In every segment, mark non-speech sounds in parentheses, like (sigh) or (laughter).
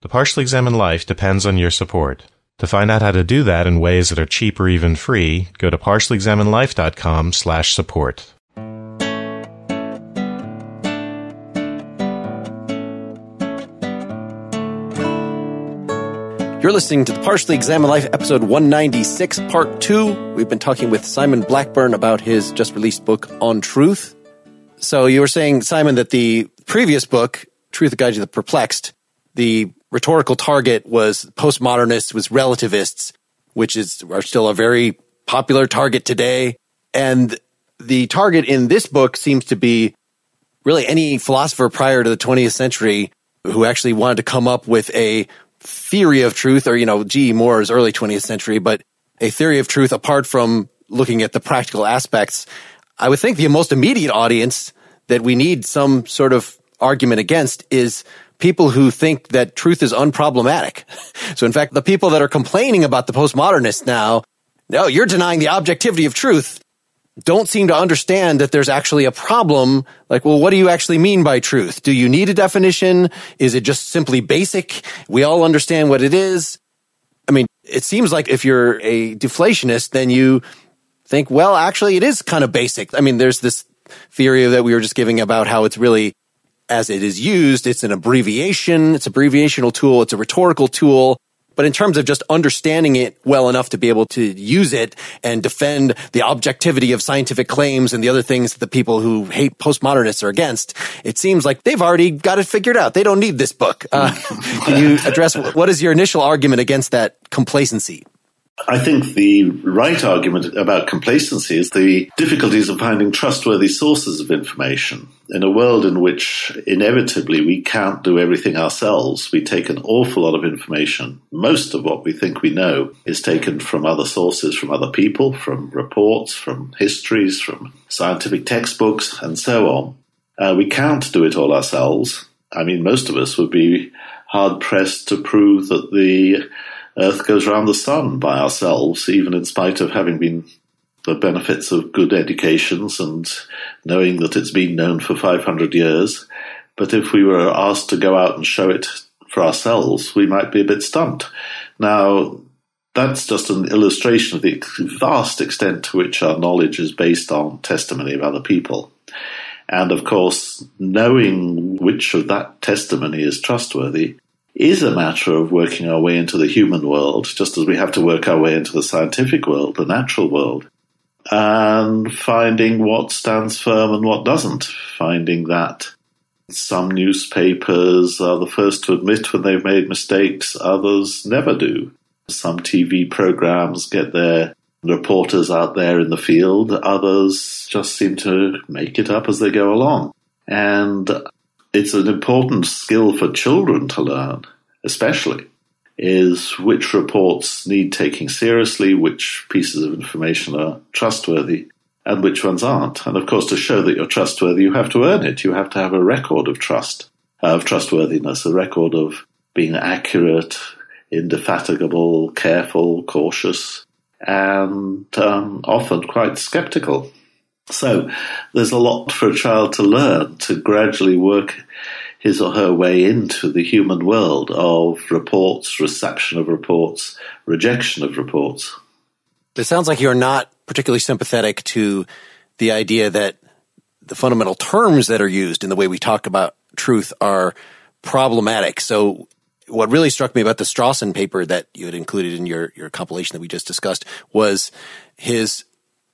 The Partially Examined Life depends on your support. To find out how to do that in ways that are cheap or even free, go to partiallyexaminedlife.com slash support. You're listening to the Partially Examined Life, episode 196, part two. We've been talking with Simon Blackburn about his just released book, On Truth. So you were saying, Simon, that the previous book, Truth Guide to the Perplexed, the rhetorical target was postmodernists, was relativists, which is are still a very popular target today. And the target in this book seems to be really any philosopher prior to the 20th century who actually wanted to come up with a theory of truth, or, you know, G. Moore's early 20th century, but a theory of truth apart from looking at the practical aspects. I would think the most immediate audience that we need some sort of argument against is people who think that truth is unproblematic. (laughs) So in fact, the people that are complaining about the postmodernists now, no, you're denying the objectivity of truth don't seem to understand that there's actually a problem. Like, well, what do you actually mean by truth? Do you need a definition? Is it just simply basic? We all understand what it is. I mean, it seems like if you're a deflationist, then you think, well, actually, it is kind of basic. I mean, there's this theory that we were just giving about how it's really, as it is used, it's an abbreviation, it's a abbreviational tool, it's a rhetorical tool. But in terms of just understanding it well enough to be able to use it and defend the objectivity of scientific claims and the other things that the people who hate postmodernists are against, it seems like they've already got it figured out. They don't need this book. Uh, (laughs) can you address what is your initial argument against that complacency? I think the right argument about complacency is the difficulties of finding trustworthy sources of information. In a world in which inevitably we can't do everything ourselves, we take an awful lot of information. Most of what we think we know is taken from other sources, from other people, from reports, from histories, from scientific textbooks, and so on. Uh, we can't do it all ourselves. I mean, most of us would be hard pressed to prove that the Earth goes round the sun by ourselves, even in spite of having been the benefits of good educations and knowing that it's been known for 500 years. But if we were asked to go out and show it for ourselves, we might be a bit stumped. Now, that's just an illustration of the vast extent to which our knowledge is based on testimony of other people. And of course, knowing which of that testimony is trustworthy is a matter of working our way into the human world, just as we have to work our way into the scientific world, the natural world, and finding what stands firm and what doesn't. Finding that some newspapers are the first to admit when they've made mistakes, others never do. Some TV programs get their reporters out there in the field, others just seem to make it up as they go along. And it's an important skill for children to learn, especially, is which reports need taking seriously, which pieces of information are trustworthy, and which ones aren't. And of course, to show that you're trustworthy, you have to earn it. You have to have a record of trust, of trustworthiness, a record of being accurate, indefatigable, careful, cautious, and um, often quite skeptical. So there's a lot for a child to learn to gradually work his or her way into the human world of reports, reception of reports, rejection of reports. It sounds like you're not particularly sympathetic to the idea that the fundamental terms that are used in the way we talk about truth are problematic. So what really struck me about the Strawson paper that you had included in your, your compilation that we just discussed was his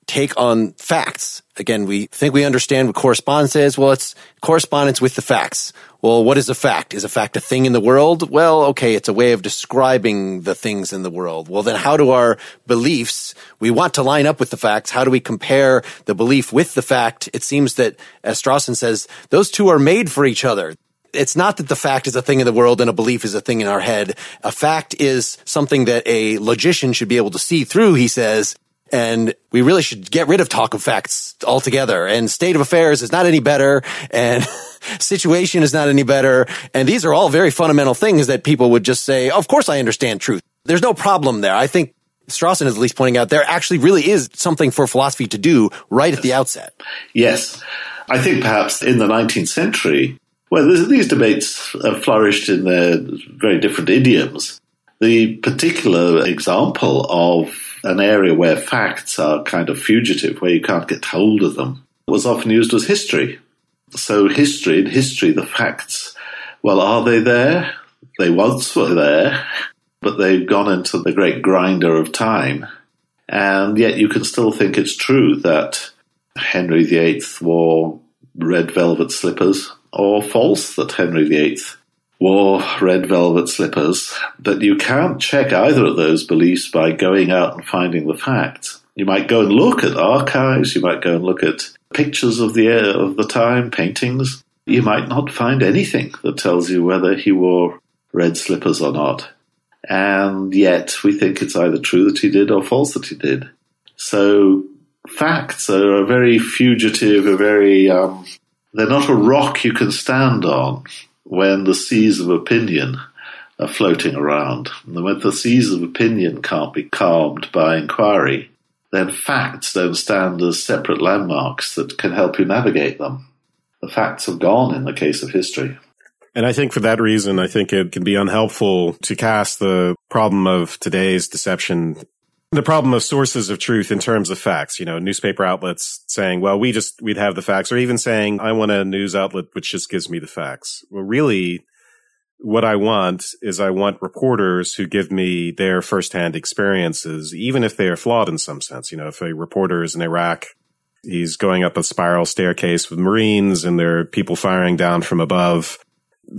take on facts. Again, we think we understand what correspondence is. Well, it's correspondence with the facts. Well, what is a fact? Is a fact a thing in the world? Well, okay, it's a way of describing the things in the world. Well, then how do our beliefs, we want to line up with the facts. How do we compare the belief with the fact? It seems that, as Strawson says, those two are made for each other. It's not that the fact is a thing in the world and a belief is a thing in our head. A fact is something that a logician should be able to see through, he says. And we really should get rid of talk of facts altogether. And state of affairs is not any better. And (laughs) situation is not any better. And these are all very fundamental things that people would just say, of course I understand truth. There's no problem there. I think Strawson is at least pointing out there actually really is something for philosophy to do right at the outset. Yes. I think perhaps in the 19th century, well, these debates flourished in their very different idioms. The particular example of an area where facts are kind of fugitive, where you can't get hold of them, was often used as history. So, history, in history, the facts, well, are they there? They once were there, but they've gone into the great grinder of time. And yet you can still think it's true that Henry VIII wore red velvet slippers, or false that Henry VIII wore red velvet slippers, but you can't check either of those beliefs by going out and finding the facts. You might go and look at archives, you might go and look at pictures of the of the time, paintings. You might not find anything that tells you whether he wore red slippers or not. And yet we think it's either true that he did or false that he did. So facts are a very fugitive, a very, um, they're not a rock you can stand on when the seas of opinion are floating around. And when the seas of opinion can't be calmed by inquiry, then facts don't stand as separate landmarks that can help you navigate them. The facts have gone in the case of history. And I think for that reason, I think it can be unhelpful to cast the problem of today's deception the problem of sources of truth in terms of facts, you know, newspaper outlets saying, well, we just, we'd have the facts, or even saying, I want a news outlet which just gives me the facts. Well, really, what I want is I want reporters who give me their firsthand experiences, even if they are flawed in some sense. You know, if a reporter is in Iraq, he's going up a spiral staircase with Marines and there are people firing down from above.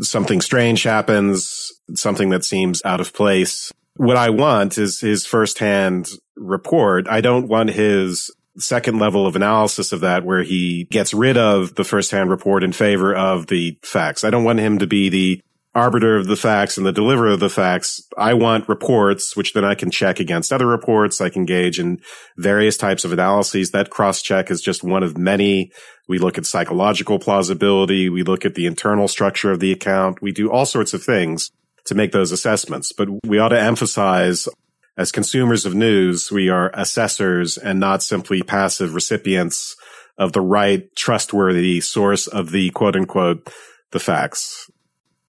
Something strange happens, something that seems out of place what I want is his firsthand report. I don't want his second level of analysis of that where he gets rid of the firsthand report in favor of the facts. I don't want him to be the arbiter of the facts and the deliverer of the facts. I want reports, which then I can check against other reports. I can engage in various types of analyses. That cross check is just one of many. We look at psychological plausibility. We look at the internal structure of the account. We do all sorts of things to make those assessments. But we ought to emphasize as consumers of news, we are assessors and not simply passive recipients of the right trustworthy source of the quote unquote the facts.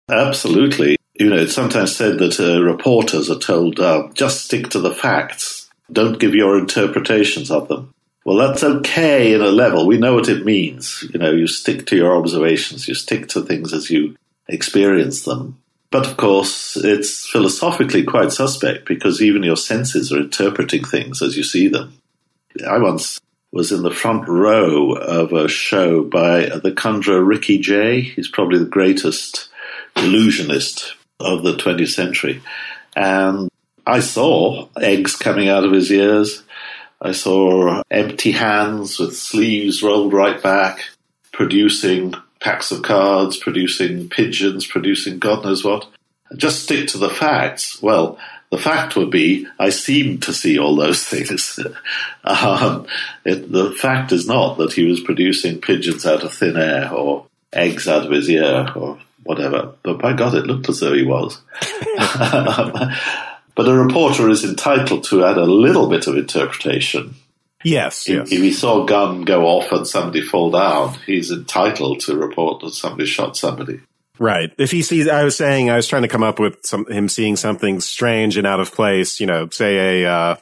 Absolutely. You know, it's sometimes said that uh, reporters are told, uh, just stick to the facts. Don't give your interpretations of them. Well, that's okay in a level. We know what it means. You know, you stick to your observations, you stick to things as you experience them. But of course, it's philosophically quite suspect because even your senses are interpreting things as you see them. I once was in the front row of a show by the conjurer Ricky Jay. He's probably the greatest illusionist of the 20th century. And I saw eggs coming out of his ears. I saw empty hands with sleeves rolled right back, producing packs of cards, producing pigeons, producing God knows what. Just stick to the facts. Well, the fact would be I seem to see all those (laughs) things. um, it, the fact is not that he was producing pigeons out of thin air or eggs out of his ear or whatever. But by God, it looked as though he was. (laughs) (laughs) but a reporter is entitled to add a little bit of interpretation Yes, yes. If, he saw a gun go off and somebody fall down, he's entitled to report that somebody shot somebody. Right. If he sees, I was saying, I was trying to come up with some, him seeing something strange and out of place, you know, say a, uh,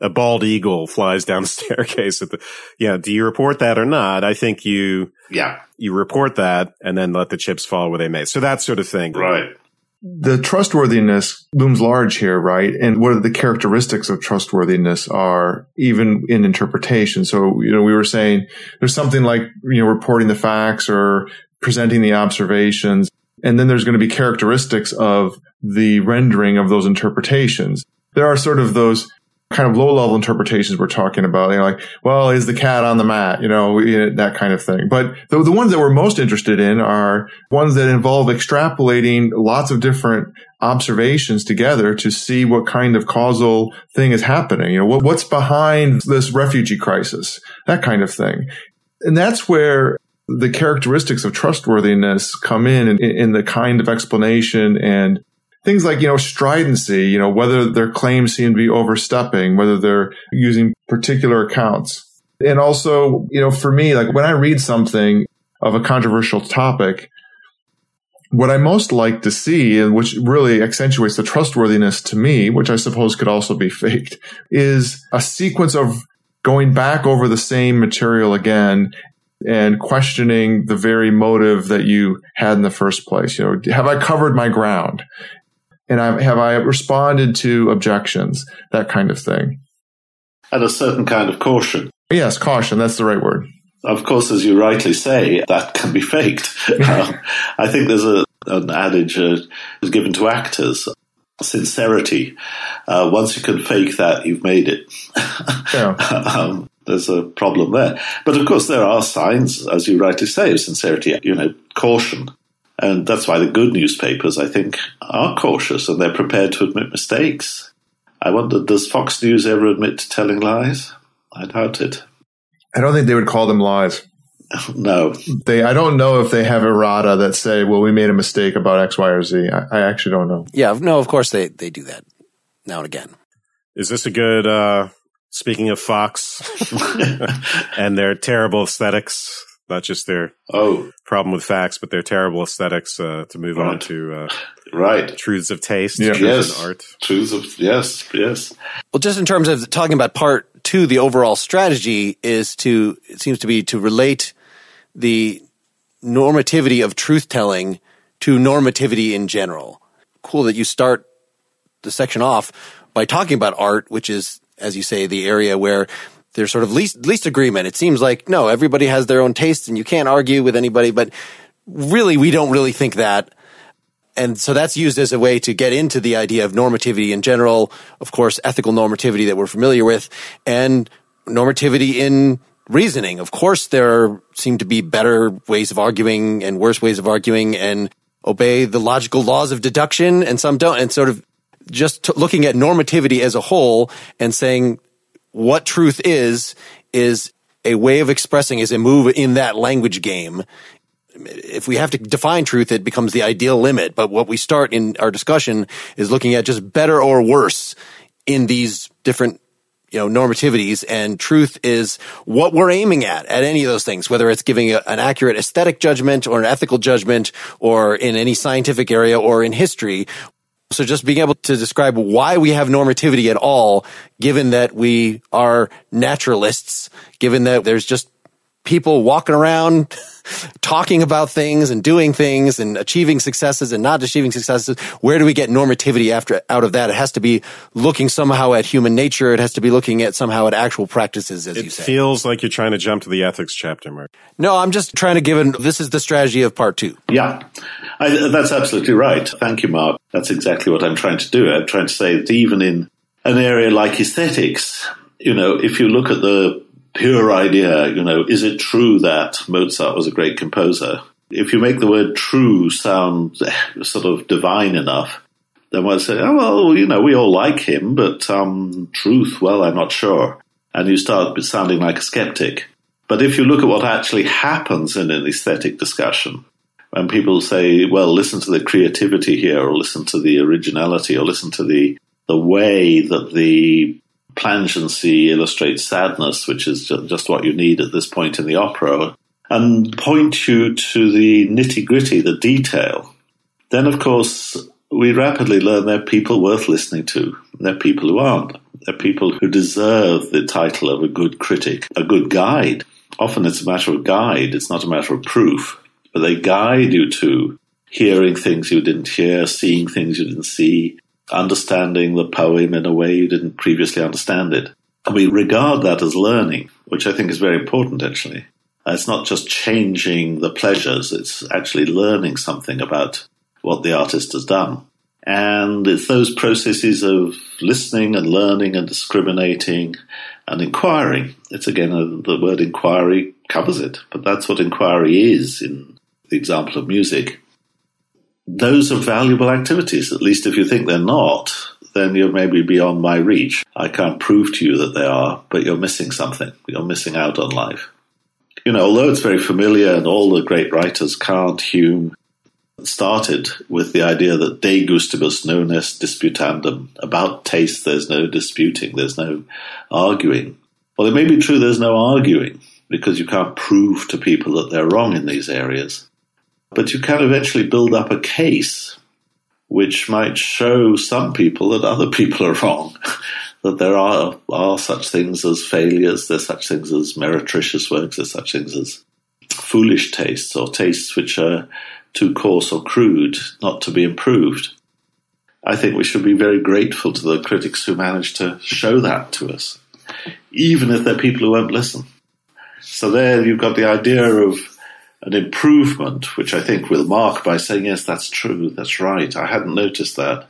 a bald eagle flies down the (laughs) staircase at the, yeah, do you report that or not? I think you, yeah, you report that and then let the chips fall where they may. So that sort of thing. Right the trustworthiness looms large here, right? And what are the characteristics of trustworthiness are even in interpretation. So, you know, we were saying there's something like, you know, reporting the facts or presenting the observations. And then there's going to be characteristics of the rendering of those interpretations. There are sort of those kind of low level interpretations we're talking about. You know, like, well, is the cat on the mat? You know, that kind of thing. But the, the ones that we're most interested in are ones that involve extrapolating lots of different observations together to see what kind of causal thing is happening. You know, what, what's behind this refugee crisis? That kind of thing. And that's where the characteristics of trustworthiness come in, in, in the kind of explanation and things like, you know, stridency, you know, whether their claims seem to be overstepping, whether they're using particular accounts. And also, you know, for me, like when I read something of a controversial topic, what I most like to see, and which really accentuates the trustworthiness to me, which I suppose could also be (laughs) faked, is a sequence of going back over the same material again and questioning the very motive that you had in the first place. You know, have I covered my ground? And I, have I responded to objections? That kind of thing. And a certain kind of caution. Yes, caution. That's the right word. Of course, as you rightly say, that can be faked. (laughs) um, I think there's a, an adage uh, given to actors sincerity. Uh, once you can fake that, you've made it. (laughs) Yeah. um, there's a problem there. But of course, there are signs, as you rightly say, of sincerity, you know, caution. And that's why the good newspapers, I think, are cautious and they're prepared to admit mistakes. I wonder, does Fox News ever admit to telling lies? I doubt it. I don't think they would call them lies. (laughs) no. They, I don't know if they have errata that say, well, we made a mistake about X, Y, or Z. I, I actually don't know. Yeah, no, of course they, they do that now and again. Is this a good, uh, Speaking of Fox (laughs) and their terrible aesthetics, not just their oh problem with facts, but their terrible aesthetics. Uh, to move right. on to uh, right truths of taste, yeah. yes, art, truths of yes, yes. Well, just in terms of talking about part two, the overall strategy is to it seems to be to relate the normativity of truth telling to normativity in general. Cool that you start the section off by talking about art, which is as you say, the area where there's sort of least least agreement. It seems like no, everybody has their own tastes, and you can't argue with anybody. But really, we don't really think that. And so that's used as a way to get into the idea of normativity in general, of course, ethical normativity that we're familiar with, and normativity in reasoning. Of course, there seem to be better ways of arguing and worse ways of arguing and obey the logical laws of deduction and some don't. And sort of just looking at normativity as a whole and saying what truth is, is a way of expressing, is a move in that language game. If we have to define truth, it becomes the ideal limit. But what we start in our discussion is looking at just better or worse in these different you know, normativities and truth is what we're aiming at, at any of those things, whether it's giving a, an accurate aesthetic judgment or an ethical judgment or in any scientific area or in history. So just being able to describe why we have normativity at all, given that we are naturalists, given that there's just people walking around (laughs) talking about things and doing things and achieving successes and not achieving successes. Where do we get normativity after out of that? It has to be looking somehow at human nature. It has to be looking at somehow at actual practices, as it you say. It feels like you're trying to jump to the ethics chapter, Mark. No, I'm just trying to give an, this is the strategy of part two. Yeah, I, that's absolutely right. Thank you, Mark. That's exactly what I'm trying to do. I'm trying to say that even in an area like aesthetics, you know, if you look at the pure idea, you know, is it true that Mozart was a great composer? If you make the word true sound sort of divine enough, then we'll say, oh, well, you know, we all like him, but um, truth, well, I'm not sure. And you start sounding like a skeptic. But if you look at what actually happens in an aesthetic discussion, when people say, well, listen to the creativity here, or listen to the originality, or listen to the, the way that the plangency illustrates sadness, which is just what you need at this point in the opera, and point you to the nitty gritty, the detail, then of course we rapidly learn they're people worth listening to. They're people who aren't. They're people who deserve the title of a good critic, a good guide. Often it's a matter of guide, it's not a matter of proof, but they guide you to hearing things you didn't hear, seeing things you didn't see, understanding the poem in a way you didn't previously understand it. And we regard that as learning, which I think is very important actually. Uh, it's not just changing the pleasures, it's actually learning something about what the artist has done. And it's those processes of listening and learning and discriminating and inquiring. It's again, a, the word inquiry covers it, but that's what inquiry is in the example of music. Those are valuable activities, at least if you think they're not, then you're maybe beyond my reach. I can't prove to you that they are, but you're missing something. You're missing out on life. You know, although it's very familiar and all the great writers, Kant, Hume, started with the idea that de gustibus non est disputandum. About taste, there's no disputing, there's no arguing. Well, it may be true there's no arguing because you can't prove to people that they're wrong in these areas. But you can eventually build up a case which might show some people that other (laughs) people are wrong. that there are, are such things as failures, there's such things as meretricious works, there's such things as foolish tastes or tastes which are too coarse or crude not to be improved. I think we should be very grateful to the critics who managed to show that to us, even if they're people who won't listen. So there you've got the idea of an improvement, which I think we'll mark by saying, yes, that's true, that's right. I hadn't noticed that.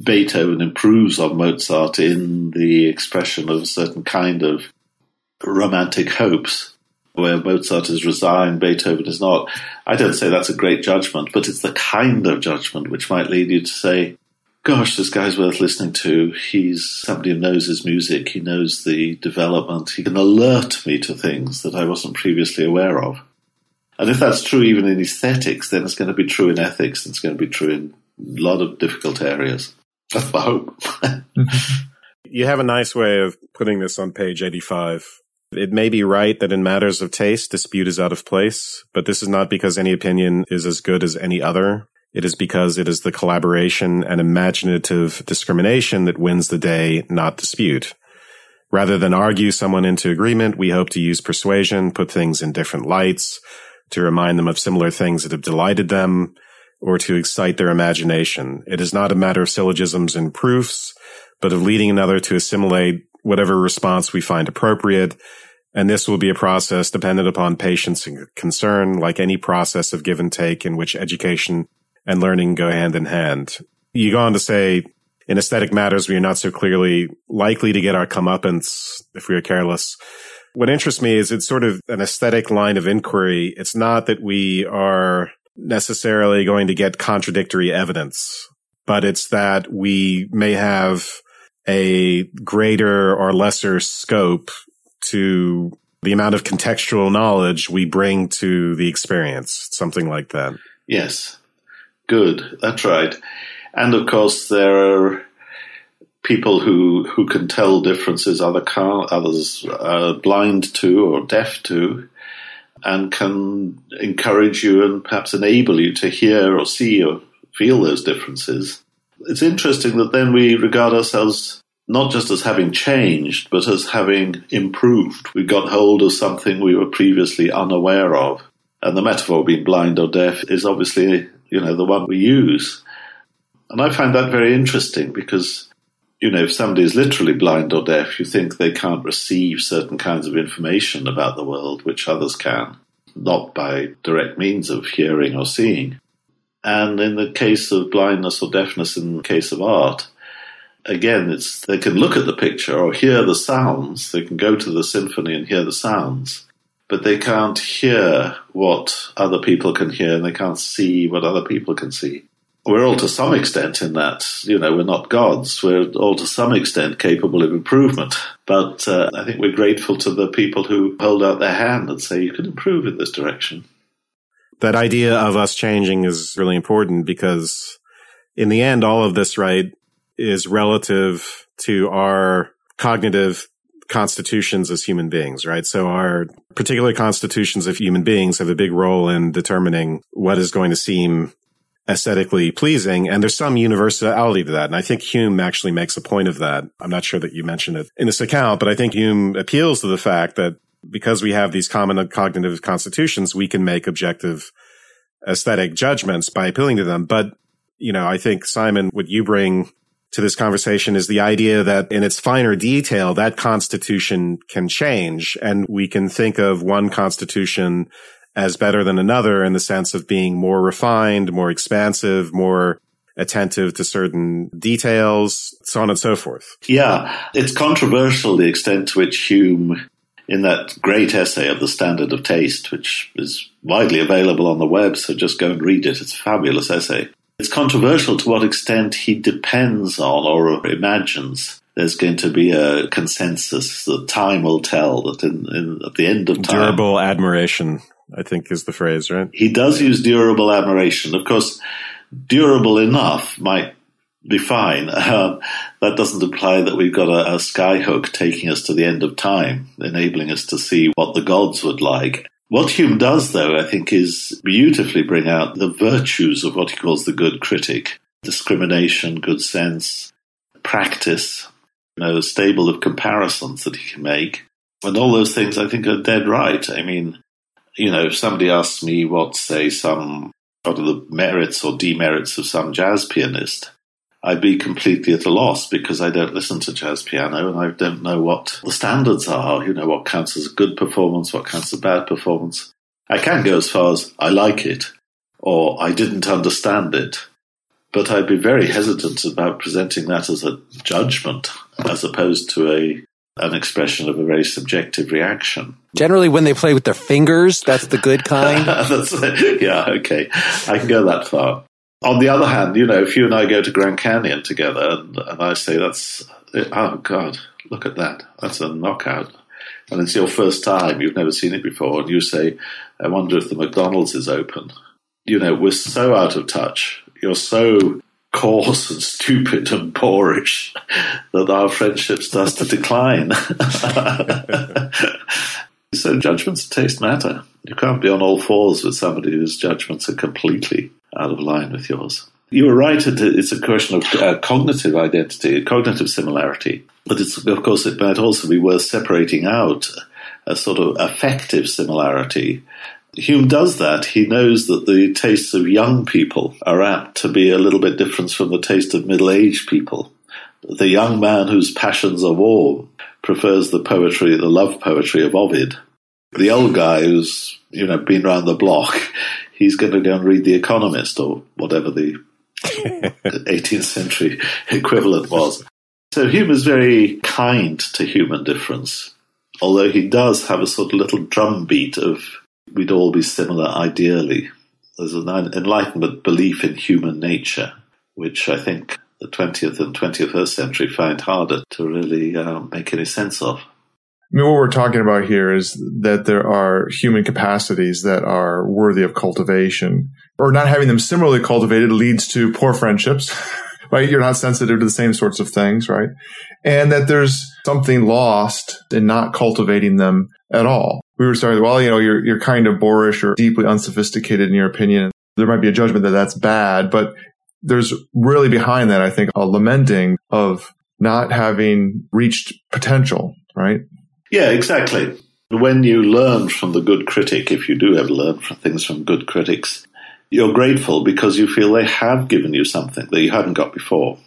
Beethoven improves on Mozart in the expression of a certain kind of romantic hopes where Mozart is resigned, Beethoven is not. I don't say that's a great judgment, but it's the kind of judgment which might lead you to say, gosh, this guy's worth listening to. He's somebody who knows his music. He knows the development. He can alert me to things that I wasn't previously aware of. And if that's true even in aesthetics, then it's going to be true in ethics and it's going to be true in a lot of difficult areas. That's my hope. (laughs) you have a nice way of putting this on page 85 it may be right that in matters of taste, dispute is out of place, but this is not because any opinion is as good as any other. It is because it is the collaboration and imaginative discrimination that wins the day, not dispute. Rather than argue someone into agreement, we hope to use persuasion, put things in different lights, to remind them of similar things that have delighted them, or to excite their imagination. It is not a matter of syllogisms and proofs, but of leading another to assimilate whatever response we find appropriate and this will be a process dependent upon patience and concern, like any process of give and take in which education and learning go hand in hand. You go on to say, in aesthetic matters, we are not so clearly likely to get our comeuppance if we are careless. What interests me is it's sort of an aesthetic line of inquiry. It's not that we are necessarily going to get contradictory evidence, but it's that we may have a greater or lesser scope to the amount of contextual knowledge we bring to the experience, something like that. Yes. Good. That's right. And of course, there are people who, who can tell differences other car, others are blind to or deaf to and can encourage you and perhaps enable you to hear or see or feel those differences. It's interesting that then we regard ourselves not just as having changed, but as having improved. We got hold of something we were previously unaware of. And the metaphor being blind or deaf is obviously, you know, the one we use. And I find that very interesting because, you know, if somebody is literally blind or deaf, you think they can't receive certain kinds of information about the world, which others can, not by direct means of hearing or seeing. And in the case of blindness or deafness, in the case of art, again, it's they can look at the picture or hear the sounds. They can go to the symphony and hear the sounds, but they can't hear what other people can hear, and they can't see what other people can see. We're all to some extent in that, you know, we're not gods. We're all to some extent capable of improvement. But uh, I think we're grateful to the people who hold out their hand and say, you can improve in this direction. That idea of us changing is really important because in the end, all of this, right, is relative to our cognitive constitutions as human beings, right? So our particular constitutions of human beings have a big role in determining what is going to seem aesthetically pleasing. And there's some universality to that. And I think Hume actually makes a point of that. I'm not sure that you mentioned it in this account, but I think Hume appeals to the fact that because we have these common cognitive constitutions, we can make objective aesthetic judgments by appealing to them. But, you know, I think Simon, what you bring to this conversation is the idea that in its finer detail, that constitution can change and we can think of one constitution as better than another in the sense of being more refined, more expansive, more attentive to certain details, so on and so forth. Yeah, it's controversial the extent to which Hume, in that great essay of the standard of taste, which is widely available on the web, so just go and read it. It's a fabulous essay. It's controversial to what extent he depends on or imagines there's going to be a consensus that time will tell that in, in, at the end of time. Durable admiration, I think is the phrase, right? He does use durable admiration. Of course, durable enough might be fine. (laughs) Um, that doesn't imply that we've got a, a skyhook taking us to the end of time, enabling us to see what the gods would like. What Hume does, though, I think, is beautifully bring out the virtues of what he calls the good critic discrimination, good sense, practice, you know, a stable of comparisons that he can make. And all those things I think are dead right. I mean, you know, if somebody asks me what, say, some, what are the merits or demerits of some jazz pianist, I'd be completely at a loss because I don't listen to jazz piano and I don't know what the standards are, you know, what counts as a good performance, what counts as a bad performance. I can go as far as I like it or I didn't understand it, but I'd be very hesitant about presenting that as a judgment as opposed to a an expression of a very subjective reaction. Generally, when they play with their fingers, that's the good kind. (laughs) yeah, okay. I can go that far. On the other hand, you know, if you and I go to Grand Canyon together and, and I say, that's, oh God, look at that. That's a knockout. And it's your first time, you've never seen it before, and you say, I wonder if the McDonald's is open. You know, we're so out of touch. You're so coarse and stupid and boorish that our friendship starts to decline. (laughs) so judgments of taste matter. You can't be on all fours with somebody whose judgments are completely out of line with yours. You were right. It's a question of uh, cognitive identity, cognitive similarity. But it's, of course, it might also be worth separating out a sort of affective similarity. Hume does that. He knows that the tastes of young people are apt to be a little bit different from the taste of middle aged people. The young man whose passions are warm prefers the poetry, the love poetry of Ovid. The old guy who's, you know, been around the block (laughs) he's going to go and read The Economist or whatever the (laughs) 18th century equivalent was. So Hume is very kind to human difference, although he does have a sort of little drumbeat of we'd all be similar ideally. There's an enlightenment belief in human nature, which I think the 20th and 21st century find harder to really uh, make any sense of. I mean, what we're talking about here is that there are human capacities that are worthy of cultivation, or not having them similarly cultivated leads to poor friendships, (laughs) right? You're not sensitive to the same sorts of things, right? And that there's something lost in not cultivating them at all. We were starting, well, you know, you're, you're kind of boorish or deeply unsophisticated in your opinion. There might be a judgment that that's bad, but there's really behind that, I think, a lamenting of not having reached potential, right? Yeah, exactly. When you learn from the good critic, if you do ever learn from things from good critics, you're grateful because you feel they have given you something that you hadn't got before.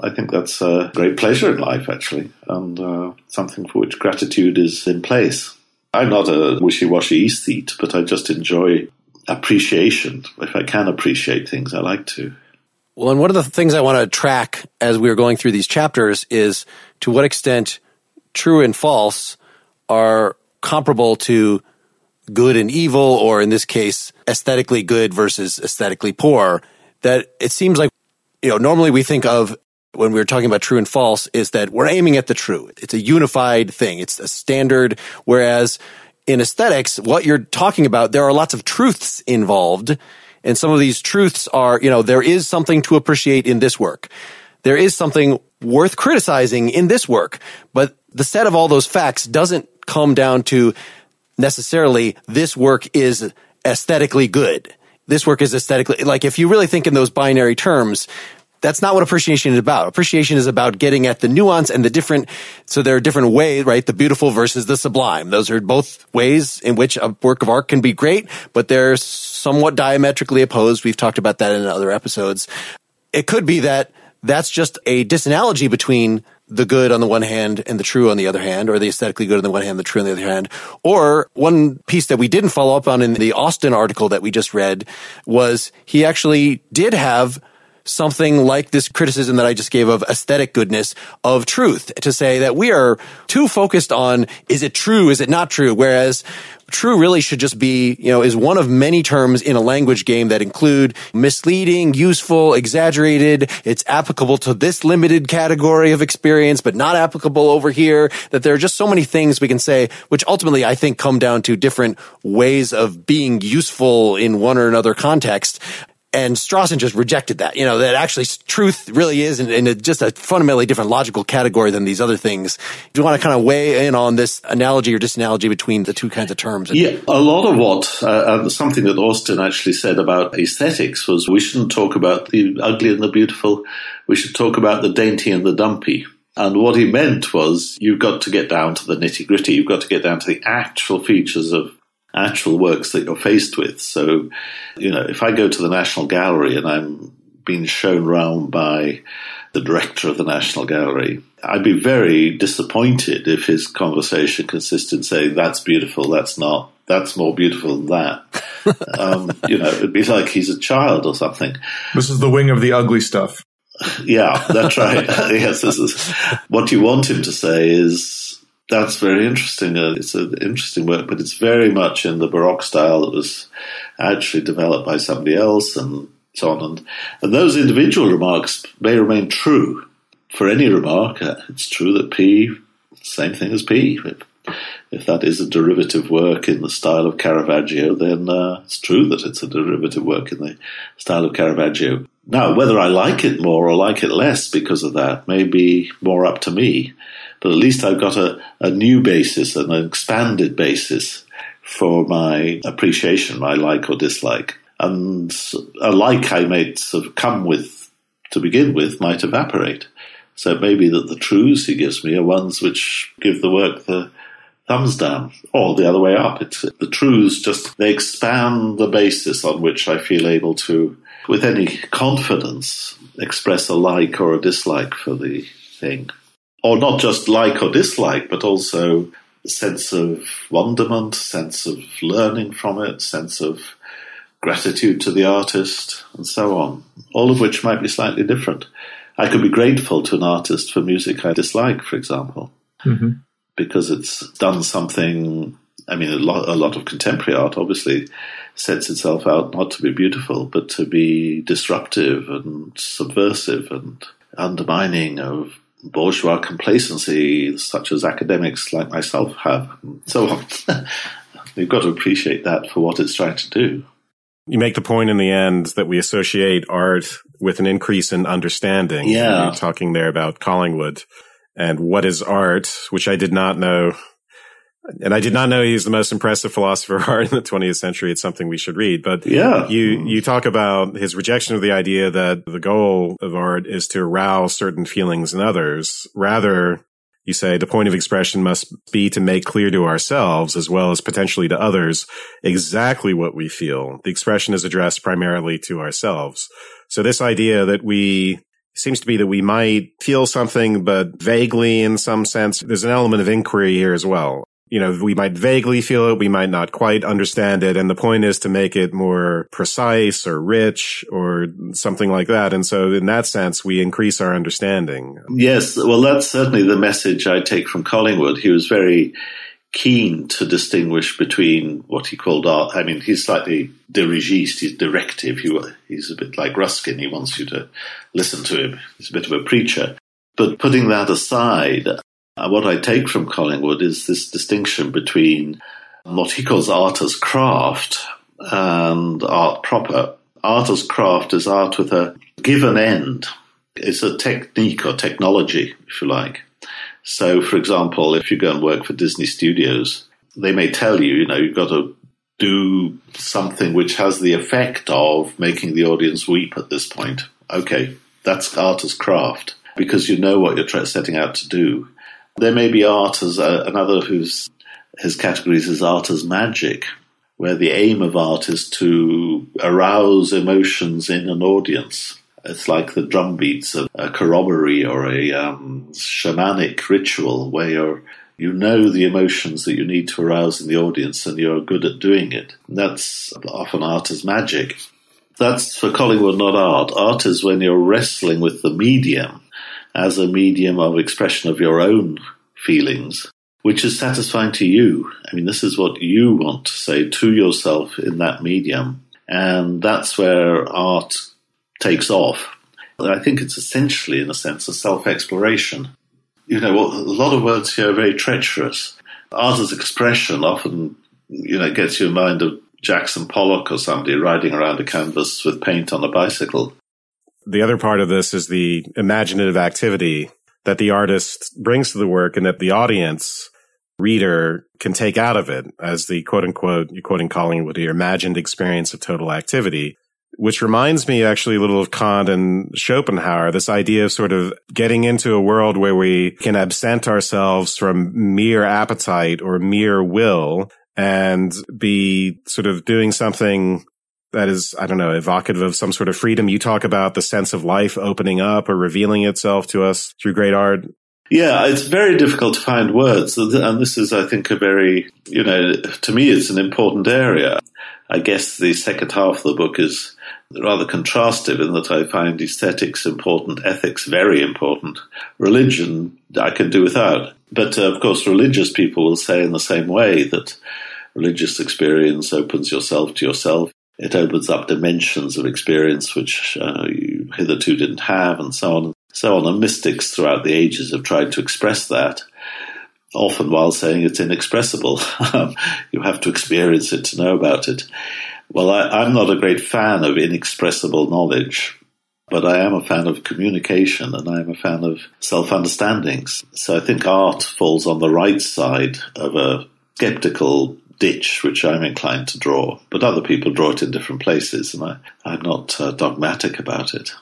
I think that's a great pleasure in life, actually, and uh, something for which gratitude is in place. I'm not a wishy washy aesthete, but I just enjoy appreciation. If I can appreciate things, I like to. Well, and one of the things I want to track as we are going through these chapters is to what extent true and false are comparable to good and evil, or in this case, aesthetically good versus aesthetically poor, that it seems like, you know, normally we think of when we're talking about true and false is that we're aiming at the true. It's a unified thing. It's a standard. Whereas in aesthetics, what you're talking about, there are lots of truths involved. And some of these truths are, you know, there is something to appreciate in this work. There is something worth criticizing in this work, but the set of all those facts doesn't come down to necessarily this work is aesthetically good. This work is aesthetically, like if you really think in those binary terms, that's not what appreciation is about. Appreciation is about getting at the nuance and the different, so there are different ways, right? The beautiful versus the sublime. Those are both ways in which a work of art can be great, but they're somewhat diametrically opposed. We've talked about that in other episodes. It could be that that's just a disanalogy between the good on the one hand and the true on the other hand, or the aesthetically good on the one hand, the true on the other hand. Or one piece that we didn't follow up on in the Austin article that we just read was he actually did have something like this criticism that I just gave of aesthetic goodness of truth to say that we are too focused on is it true, is it not true? Whereas true really should just be, you know, is one of many terms in a language game that include misleading, useful, exaggerated. It's applicable to this limited category of experience, but not applicable over here. That there are just so many things we can say, which ultimately I think come down to different ways of being useful in one or another context and Strawson just rejected that. You know, that actually truth really is in, in a, just a fundamentally different logical category than these other things. Do you want to kind of weigh in on this analogy or disanalogy between the two kinds of terms? Yeah, a lot of what, uh, something that Austin actually said about aesthetics was we shouldn't talk about the ugly and the beautiful. We should talk about the dainty and the dumpy. And what he meant was you've got to get down to the nitty gritty. You've got to get down to the actual features of actual works that you're faced with. So, you know, if I go to the National Gallery and I'm being shown around by the director of the National Gallery, I'd be very disappointed if his conversation consisted in saying, that's beautiful, that's not, that's more beautiful than that. (laughs) um, you know, it'd be like he's a child or something. This is the wing of the ugly stuff. (laughs) yeah, that's right. (laughs) yes, this is what you want him to say is that's very interesting. Uh, it's an interesting work, but it's very much in the Baroque style that was actually developed by somebody else and so on. And, and those individual remarks may remain true. For any remark, uh, it's true that P, same thing as P. If, if that is a derivative work in the style of Caravaggio, then uh, it's true that it's a derivative work in the style of Caravaggio. Now, whether I like it more or like it less because of that may be more up to me but at least I've got a, a new basis, an expanded basis for my appreciation, my like or dislike. And a like I might sort of come with to begin with might evaporate. So it may be that the truths he gives me are ones which give the work the thumbs down, or the other way up. It's the truths just they expand the basis on which I feel able to, with any confidence, express a like or a dislike for the thing or not just like or dislike, but also sense of wonderment, sense of learning from it, sense of gratitude to the artist, and so on. All of which might be slightly different. I could be grateful to an artist for music I dislike, for example, mm-hmm. because it's done something. I mean, a lot, a lot of contemporary art obviously sets itself out not to be beautiful, but to be disruptive and subversive and undermining of bourgeois complacency, such as academics like myself have, and so on. (laughs) We've got to appreciate that for what it's trying to do. You make the point in the end that we associate art with an increase in understanding. Yeah. You're talking there about Collingwood and what is art, which I did not know and I did not know he's the most impressive philosopher of art in the 20th century. It's something we should read. But yeah, you, you talk about his rejection of the idea that the goal of art is to arouse certain feelings in others. Rather, you say the point of expression must be to make clear to ourselves as well as potentially to others exactly what we feel. The expression is addressed primarily to ourselves. So this idea that we seems to be that we might feel something, but vaguely in some sense, there's an element of inquiry here as well you know, we might vaguely feel it, we might not quite understand it. And the point is to make it more precise or rich or something like that. And so in that sense, we increase our understanding. Yes. Well, that's certainly the message I take from Collingwood. He was very keen to distinguish between what he called art. I mean, he's slightly dirigiste, he's directive. He, he's a bit like Ruskin. He wants you to listen to him. He's a bit of a preacher. But putting that aside, Uh, what I take from Collingwood is this distinction between what he calls art as craft and art proper. Art as craft is art with a given end. It's a technique or technology, if you like. So, for example, if you go and work for Disney Studios, they may tell you, you know, you've got to do something which has the effect of making the audience weep at this point. Okay, that's art as craft because you know what you're setting out to do. There may be art as uh, another whose his categories is art as magic, where the aim of art is to arouse emotions in an audience. It's like the drum beats of a corroboree or a um, shamanic ritual where you're you know the emotions that you need to arouse in the audience and you're good at doing it. That's often art as magic. That's for Collingwood, not art. Art is when you're wrestling with the medium as a medium of expression of your own feelings, which is satisfying to you. I mean, this is what you want to say to yourself in that medium. And that's where art takes off. I think it's essentially, in a sense, a self exploration. You know, a lot of words here are very treacherous. Art as expression often, you know, gets you in mind of Jackson Pollock or somebody riding around a canvas with paint on a bicycle. The other part of this is the imaginative activity that the artist brings to the work and that the audience reader can take out of it as the quote unquote, you're quoting Collingwood your imagined experience of total activity, which reminds me actually a little of Kant and Schopenhauer, this idea of sort of getting into a world where we can absent ourselves from mere appetite or mere will and be sort of doing something that is, I don't know, evocative of some sort of freedom. You talk about the sense of life opening up or revealing itself to us through great art. Yeah, it's very difficult to find words. And this is, I think, a very, you know, to me, it's an important area. I guess the second half of the book is rather contrastive in that I find aesthetics important, ethics very important. Religion, I can do without. But uh, of course, religious people will say in the same way that religious experience opens yourself to yourself. It opens up dimensions of experience which uh, you hitherto didn't have, and so on and so on. And mystics throughout the ages have tried to express that, often while saying it's inexpressible. (laughs) you have to experience it to know about it. Well, I, I'm not a great fan of inexpressible knowledge but I am a fan of communication and I am a fan of self understandings. So I think art falls on the right side of a skeptical ditch which I'm inclined to draw, but other people draw it in different places, and I, I'm not uh, dogmatic about it.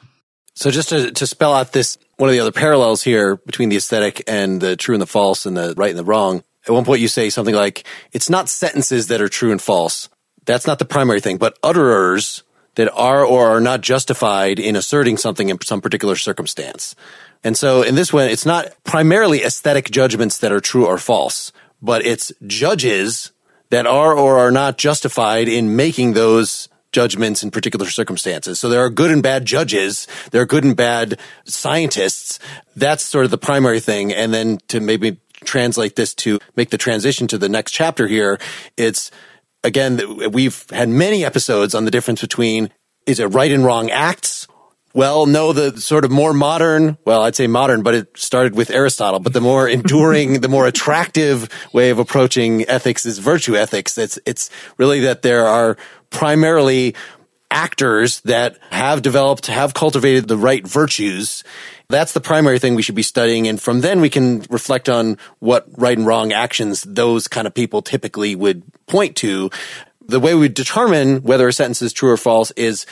So, just to, to spell out this, one of the other parallels here between the aesthetic and the true and the false and the right and the wrong, at one point you say something like, it's not sentences that are true and false. That's not the primary thing, but utterers that are or are not justified in asserting something in some particular circumstance. And so in this one, it's not primarily aesthetic judgments that are true or false, but it's judges that are or are not justified in making those judgments in particular circumstances. So there are good and bad judges. There are good and bad scientists. That's sort of the primary thing. And then to maybe translate this to make the transition to the next chapter here, it's again, we've had many episodes on the difference between is it right and wrong acts well, no, the sort of more modern, well, I'd say modern, but it started with Aristotle, but the more (laughs) enduring, the more attractive way of approaching ethics is virtue ethics. It's, it's really that there are primarily actors that have developed, have cultivated the right virtues. That's the primary thing we should be studying. And from then we can reflect on what right and wrong actions those kind of people typically would point to. The way we determine whether a sentence is true or false is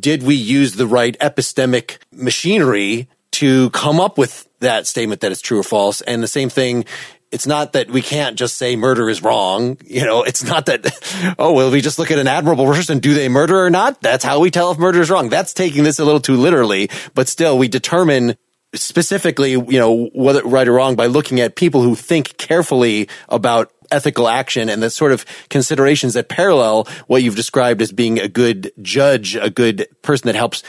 did we use the right epistemic machinery to come up with that statement that it's true or false? And the same thing, it's not that we can't just say murder is wrong. You know, it's not that, (laughs) oh, well, we just look at an admirable person. Do they murder or not? That's how we tell if murder is wrong. That's taking this a little too literally, but still we determine specifically, you know, whether right or wrong by looking at people who think carefully about ethical action and the sort of considerations that parallel what you've described as being a good judge, a good person that helps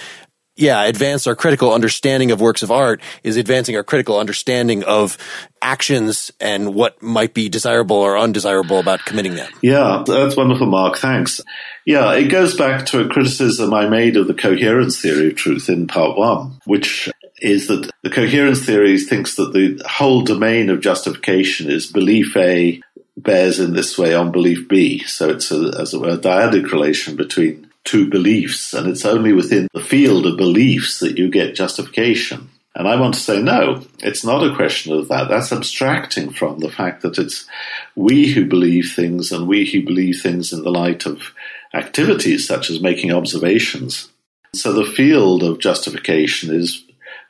yeah, advance our critical understanding of works of art is advancing our critical understanding of actions and what might be desirable or undesirable about committing them. Yeah, that's wonderful, Mark. Thanks. Yeah, it goes back to a criticism I made of the coherence theory of truth in part one, which is that the coherence theory thinks that the whole domain of justification is belief A bears in this way on belief B. So it's a, as it were, a dyadic relation between two beliefs, and it's only within the field of beliefs that you get justification. And I want to say, no, it's not a question of that. That's abstracting from the fact that it's we who believe things and we who believe things in the light of activities such as making observations. So the field of justification is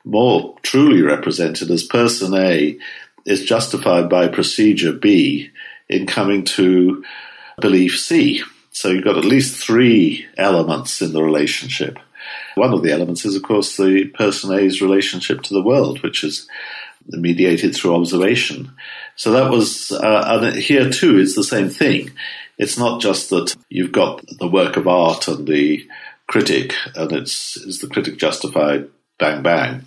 more truly represented as person A is justified by procedure B in coming to belief C. So you've got at least three elements in the relationship. One of the elements is, of course, the person A's relationship to the world, which is mediated through observation. So that was, uh, and here too, it's the same thing. It's not just that you've got the work of art and the critic, and it's is the critic justified? Bang bang.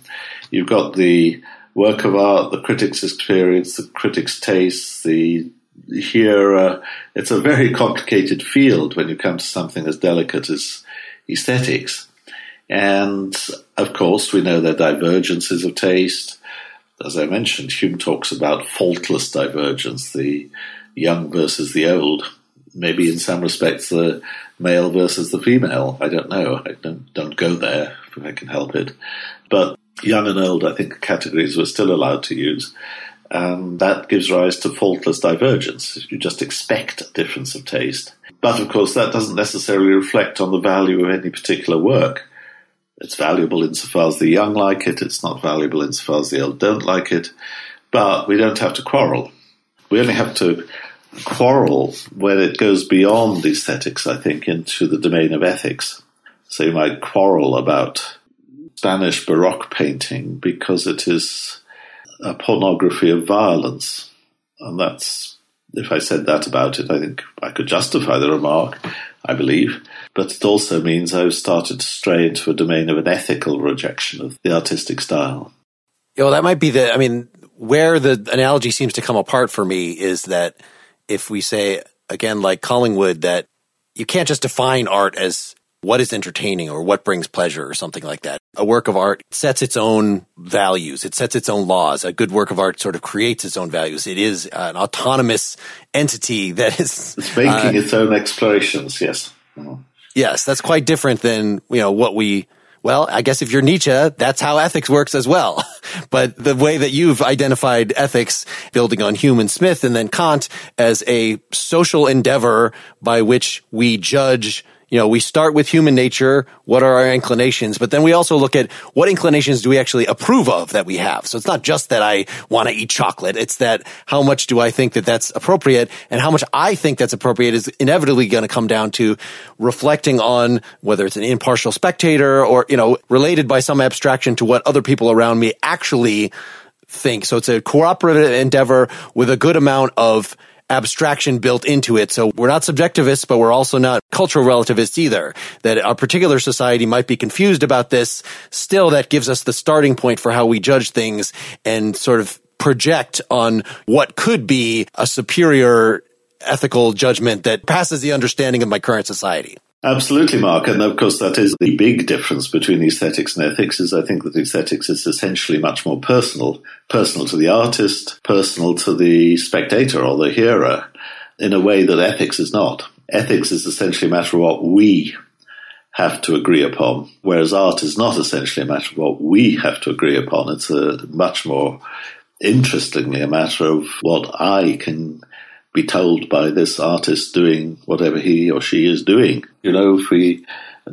You've got the work of art, the critic's experience, the critic's taste, the here uh, it's a very complicated field when you come to something as delicate as aesthetics. And of course, we know there are divergences of taste. As I mentioned, Hume talks about faultless divergence, the young versus the old. Maybe in some respects, the male versus the female. I don't know. I don't, don't go there if I can help it. But young and old, I think, categories we're still allowed to use. And that gives rise to faultless divergence. You just expect a difference of taste. But of course, that doesn't necessarily reflect on the value of any particular work. It's valuable insofar as the young like it, it's not valuable insofar as the old don't like it, but we don't have to quarrel. We only have to quarrel when it goes beyond aesthetics, I think, into the domain of ethics. So you might quarrel about Spanish Baroque painting because it is a pornography of violence. And that's, if I said that about it, I think I could justify the remark, I believe. But it also means I've started to stray into a domain of an ethical rejection of the artistic style. Yeah, well, that might be the, I mean, where the analogy seems to come apart for me is that if we say, again, like Collingwood, that you can't just define art as what is entertaining or what brings pleasure or something like that. A work of art sets its own values. It sets its own laws. A good work of art sort of creates its own values. It is an autonomous entity that is it's making uh, its own explorations. Yes. Mm-hmm. Yes, that's quite different than you know what we. Well, I guess if you're Nietzsche, that's how ethics works as well. (laughs) but the way that you've identified ethics, building on Hume and Smith and then Kant as a social endeavor by which we judge you know, we start with human nature. What are our inclinations? But then we also look at what inclinations do we actually approve of that we have. So it's not just that I want to eat chocolate. It's that how much do I think that that's appropriate and how much I think that's appropriate is inevitably going to come down to reflecting on whether it's an impartial spectator or, you know, related by some abstraction to what other people around me actually think. So it's a cooperative endeavor with a good amount of abstraction built into it. So we're not subjectivists, but we're also not cultural relativists either. That a particular society might be confused about this. Still, that gives us the starting point for how we judge things and sort of project on what could be a superior ethical judgment that passes the understanding of my current society. Absolutely, Mark. And of course, that is the big difference between aesthetics and ethics is I think that aesthetics is essentially much more personal, personal to the artist, personal to the spectator or the hearer in a way that ethics is not. Ethics is essentially a matter of what we have to agree upon, whereas art is not essentially a matter of what we have to agree upon. It's a much more interestingly a matter of what I can be told by this artist doing whatever he or she is doing. You know, if we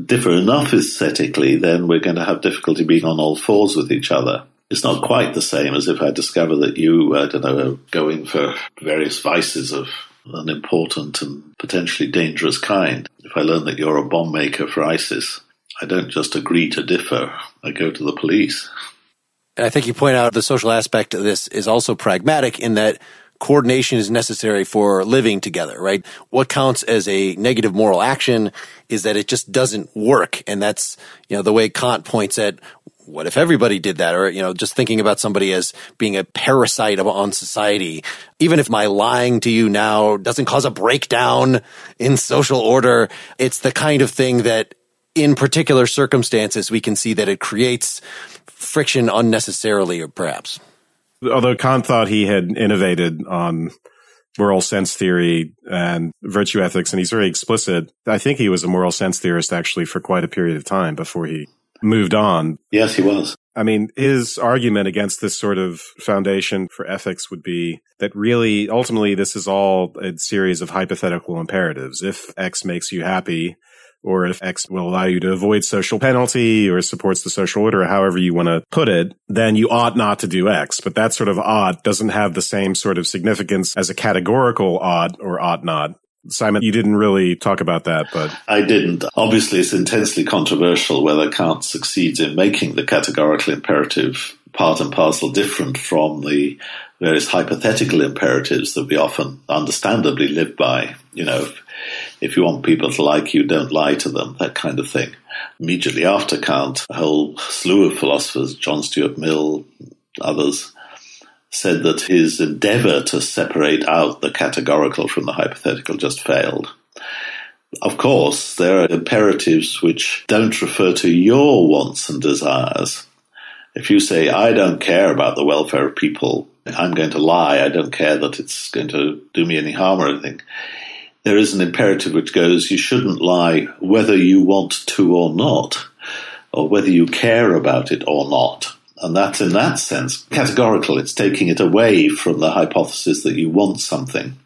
differ enough aesthetically, then we're going to have difficulty being on all fours with each other. It's not quite the same as if I discover that you, I don't know, are going for various vices of an important and potentially dangerous kind. If I learn that you're a bomb maker for ISIS, I don't just agree to differ. I go to the police. I think you point out the social aspect of this is also pragmatic in that coordination is necessary for living together, right? What counts as a negative moral action is that it just doesn't work. And that's, you know, the way Kant points at what if everybody did that? Or, you know, just thinking about somebody as being a parasite on society. Even if my lying to you now doesn't cause a breakdown in social order, it's the kind of thing that in particular circumstances, we can see that it creates friction unnecessarily or perhaps although Kant thought he had innovated on moral sense theory and virtue ethics, and he's very explicit. I think he was a moral sense theorist actually for quite a period of time before he moved on. Yes, he was. I mean, his argument against this sort of foundation for ethics would be that really, ultimately, this is all a series of hypothetical imperatives. If X makes you happy, or if X will allow you to avoid social penalty or supports the social order, however you want to put it, then you ought not to do X. But that sort of ought doesn't have the same sort of significance as a categorical ought or ought not. Simon, you didn't really talk about that, but. I didn't. Obviously, it's intensely controversial whether Kant succeeds in making the categorical imperative part and parcel different from the various hypothetical imperatives that we often understandably live by. You know, if you want people to like you, don't lie to them, that kind of thing. Immediately after Kant, a whole slew of philosophers, John Stuart Mill, others, said that his endeavor to separate out the categorical from the hypothetical just failed. Of course, there are imperatives which don't refer to your wants and desires. If you say, I don't care about the welfare of people, I'm going to lie, I don't care that it's going to do me any harm or anything. There is an imperative which goes, you shouldn't lie whether you want to or not, or whether you care about it or not. And that's in that sense categorical. It's taking it away from the hypothesis that you want something.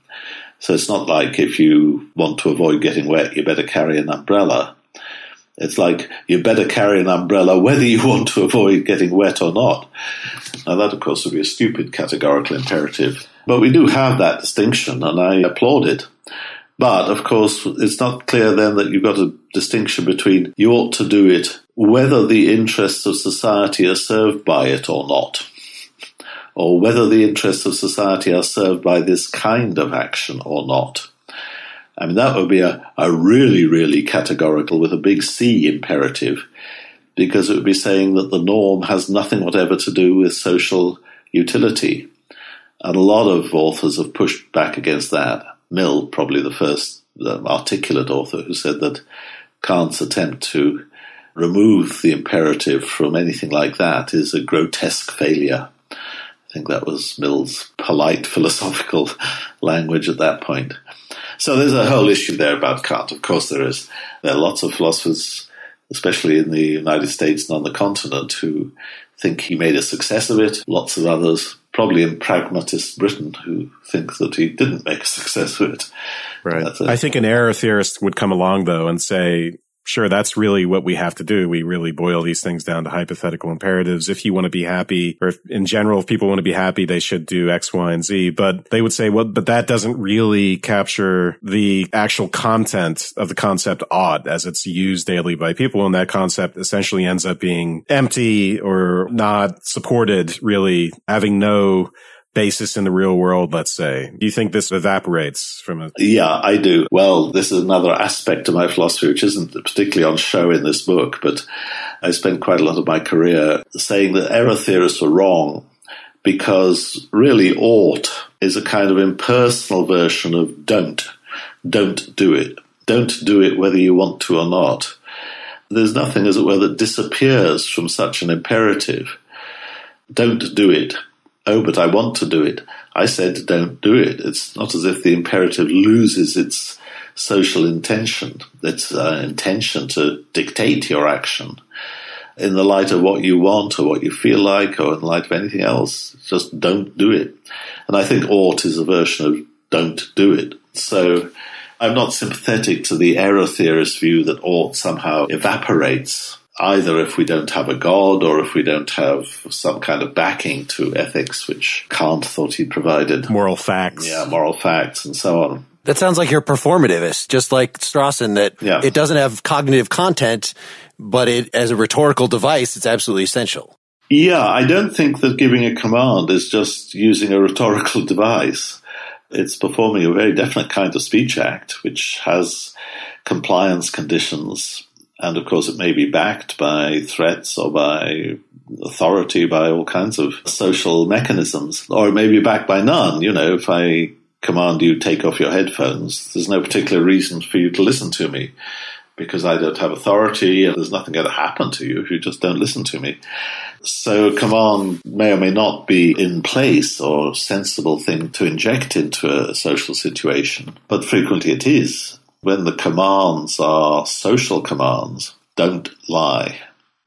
So it's not like if you want to avoid getting wet, you better carry an umbrella. It's like you better carry an umbrella whether you (laughs) want to avoid getting wet or not. Now, that, of course, would be a stupid categorical imperative. But we do have that distinction, and I applaud it. But, of course, it's not clear then that you've got a distinction between you ought to do it whether the interests of society are served by it or not or whether the interests of society are served by this kind of action or not. I mean, that would be a, a really, really categorical with a big C imperative, because it would be saying that the norm has nothing whatever to do with social utility. And a lot of authors have pushed back against that. Mill, probably the first articulate author, who said that Kant's attempt to remove the imperative from anything like that is a grotesque failure I think that was Mill's polite (laughs) philosophical language at that point. So there's a whole issue there about Kant. Of course, there is. There are lots of philosophers, especially in the United States and on the continent, who think he made a success of it. Lots of others, probably in pragmatist Britain, who thinks that he didn't make a success of it. Right. I think an error theorist would come along though and say, sure, that's really what we have to do. We really boil these things down to hypothetical imperatives. If you want to be happy, or if, in general, if people want to be happy, they should do X, Y, and Z. But they would say, well, but that doesn't really capture the actual content of the concept ought as it's used daily by people. And that concept essentially ends up being empty or not supported, really having no basis in the real world, let's say. Do you think this evaporates from a. Yeah, I do. Well, this is another aspect of my philosophy, which isn't particularly on show in this book, but I spent quite a lot of my career saying that error theorists were wrong because really ought is a kind of impersonal version of don't. Don't do it. Don't do it whether you want to or not. There's nothing, as it were, that disappears from such an imperative. Don't do it oh, but I want to do it. I said, don't do it. It's not as if the imperative loses its social intention, its uh, intention to dictate your action in the light of what you want or what you feel like or in the light of anything else. Just don't do it. And I think ought is a version of don't do it. So I'm not sympathetic to the error theorist view that ought somehow evaporates either if we don't have a God or if we don't have some kind of backing to ethics, which Kant thought he provided. Moral facts. Yeah, moral facts and so on. That sounds like you're performativist, just like Strawson, that yeah. it doesn't have cognitive content, but it, as a rhetorical device, it's absolutely essential. Yeah, I don't think that giving a command is just using a (laughs) rhetorical device. It's performing a very definite kind of speech act, which has compliance conditions and of course, it may be backed by threats or by authority, by all kinds of social mechanisms, or it may be backed by none. You know, if I command you take off your headphones, there's no particular reason for you to listen to me because I don't have authority and there's nothing going to happen to you if you just don't listen to me. So command may or may not be in place or sensible thing to inject into a social situation, but frequently it is when the commands are social commands, don't lie,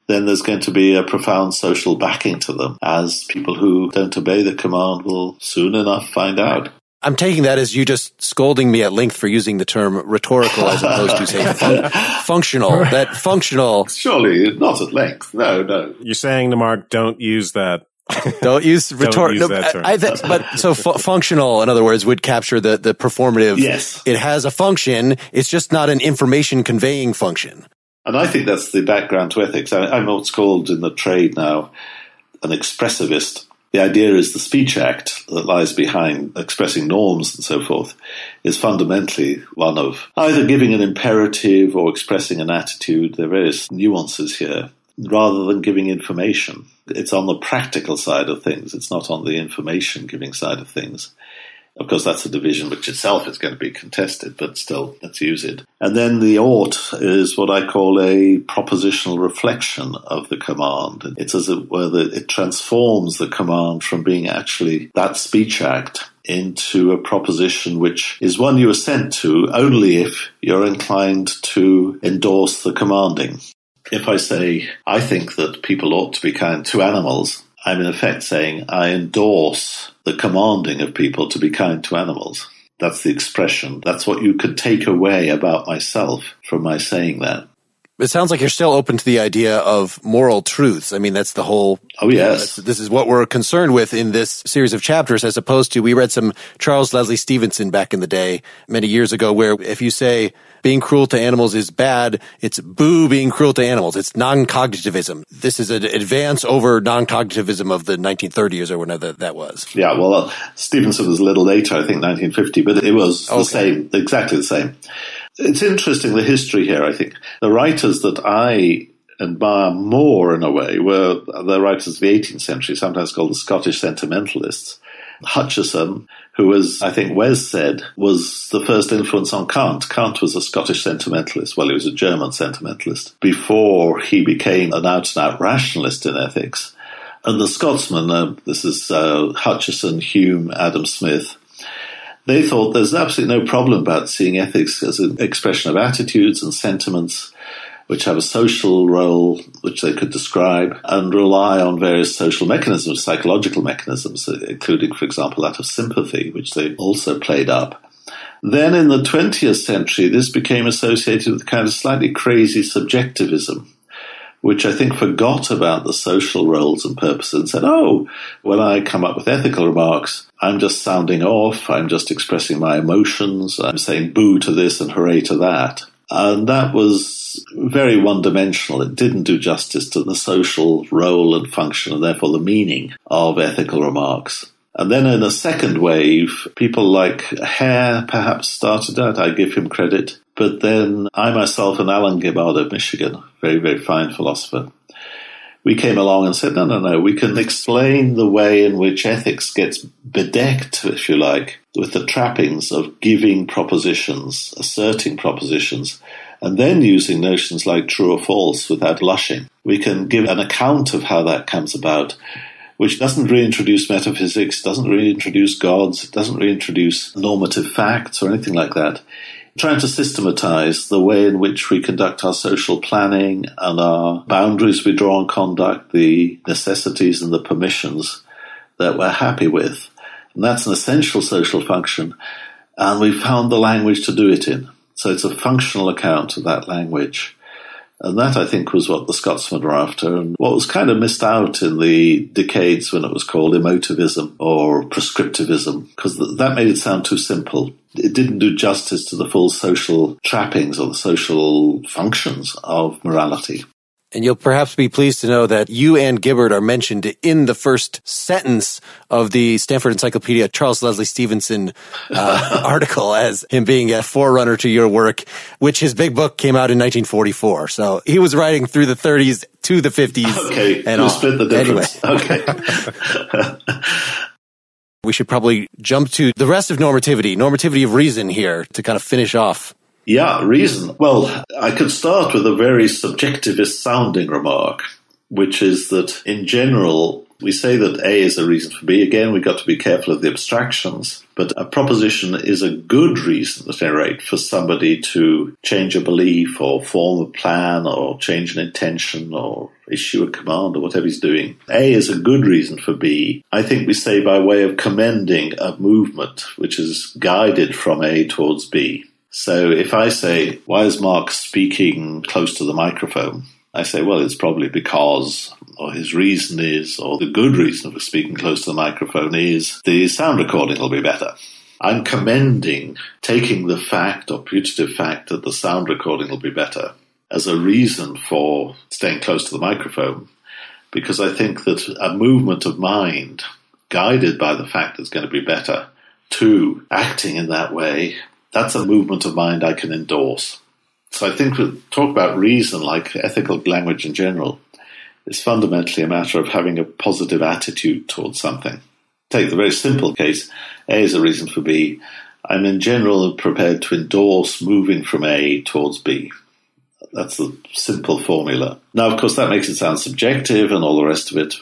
then there's going to be a profound social backing to them, as people who don't obey the command will soon enough find out. I'm taking that as you just scolding me at length for using the term rhetorical as opposed to say fun- (laughs) functional. That functional. Surely not at length. No, no. You're saying to Mark, don't use that (laughs) Don't use rhetorical. No, I, I, but so fu- functional, in other words, would capture the the performative. Yes, it has a function. It's just not an information conveying function. And I think that's the background to ethics. I, I'm what's called in the trade now an expressivist. The idea is the speech act that lies behind expressing norms and so forth is fundamentally one of either giving an imperative or expressing an attitude. There are various nuances here rather than giving information. It's on the practical side of things. It's not on the information giving side of things. Of course, that's a division which itself is going to be contested, but still, let's use it. And then the ought is what I call a propositional reflection of the command. It's as it were that it transforms the command from being actually that speech act into a proposition which is one you assent to only if you're inclined to endorse the commanding. If I say, I think that people ought to be kind to animals, I'm in effect saying I endorse the commanding of people to be kind to animals. That's the expression. That's what you could take away about myself from my saying that. It sounds like you're still open to the idea of moral truths. I mean, that's the whole. Oh, yes. this is what we're concerned with in this series of chapters, as opposed to we read some Charles Leslie Stevenson back in the day, many years ago, where if you say being cruel to animals is bad, it's boo being cruel to animals. It's non-cognitivism. This is an advance over non-cognitivism of the 1930s or whenever that was. Yeah, well, uh, Stevenson was a little later, I think 1950, but it was okay. the same, exactly the same. It's interesting, the history here, I think. The writers that I admire more, in a way, were the writers of the 18th century, sometimes called the Scottish sentimentalists. Hutcheson, who was, I think Wes said, was the first influence on Kant. Kant was a Scottish sentimentalist. Well, he was a German sentimentalist before he became an out and out rationalist in ethics. And the Scotsmen, uh, this is uh, Hutcheson, Hume, Adam Smith, they thought there's absolutely no problem about seeing ethics as an expression of attitudes and sentiments which have a social role which they could describe and rely on various social mechanisms, psychological mechanisms, uh, including, for example, that of sympathy, which they also played up. Then in the 20th century, this became associated with a kind of slightly crazy subjectivism which I think forgot about the social roles and purposes and said, oh, when I come up with ethical remarks, I'm just sounding off, I'm just expressing my emotions, I'm saying boo to this and hooray to that. And that was very one dimensional. It didn't do justice to the social role and function and therefore the meaning of ethical remarks. And then in a second wave, people like Hare perhaps started that. I give him credit. But then I myself and Alan Gibbard of Michigan, very, very fine philosopher, we came along and said, no, no, no, we can explain the way in which ethics gets bedecked, if you like, with the trappings of giving propositions, asserting propositions, and then using notions like true or false without blushing. We can give an account of how that comes about which doesn't reintroduce metaphysics, doesn't reintroduce gods, doesn't reintroduce normative facts or anything like that. Trying to systematize the way in which we conduct our social planning and our boundaries we draw on conduct, the necessities and the permissions that we're happy with. And that's an essential social function. And we found the language to do it in. So it's a functional account of that language. And that, I think, was what the Scotsmen were after, and what was kind of missed out in the decades when it was called emotivism or prescriptivism, because that made it sound too simple. It didn't do justice to the full social trappings or the social functions of morality. And you'll perhaps be pleased to know that you and Gibbard are mentioned in the first sentence of the Stanford Encyclopedia Charles Leslie Stevenson uh, (laughs) article as him being a forerunner to your work, which his big book came out in 1944. So he was writing through the 30s to the 50s. Okay, and split the difference. Anyway. Okay. (laughs) we should probably jump to the rest of normativity, normativity of reason here to kind of finish off yeah, reason. Well, I could start with a very subjectivist sounding remark, which is that in general, we say that A is a reason for B. Again, we've got to be careful of the abstractions, but a proposition is a good reason at any rate for somebody to change a belief or form a plan or change an intention or issue a command or whatever he's doing. A is a good reason for B. I think we say by way of commending a movement which is guided from A towards B. So if I say, why is Mark speaking close to the microphone? I say, well, it's probably because, or his reason is, or the good reason for speaking close to the microphone is the sound recording will be better. I'm commending taking the fact or putative fact that the sound recording will be better as a reason for staying close to the microphone because I think that a movement of mind guided by the fact that it's going to be better, to acting in that way, that's a movement of mind I can endorse. So I think we talk about reason like ethical language in general is fundamentally a matter of having a positive attitude towards something. Take the very simple case A is a reason for B. I'm in general prepared to endorse moving from A towards B. That's the simple formula. Now, of course, that makes it sound subjective and all the rest of it.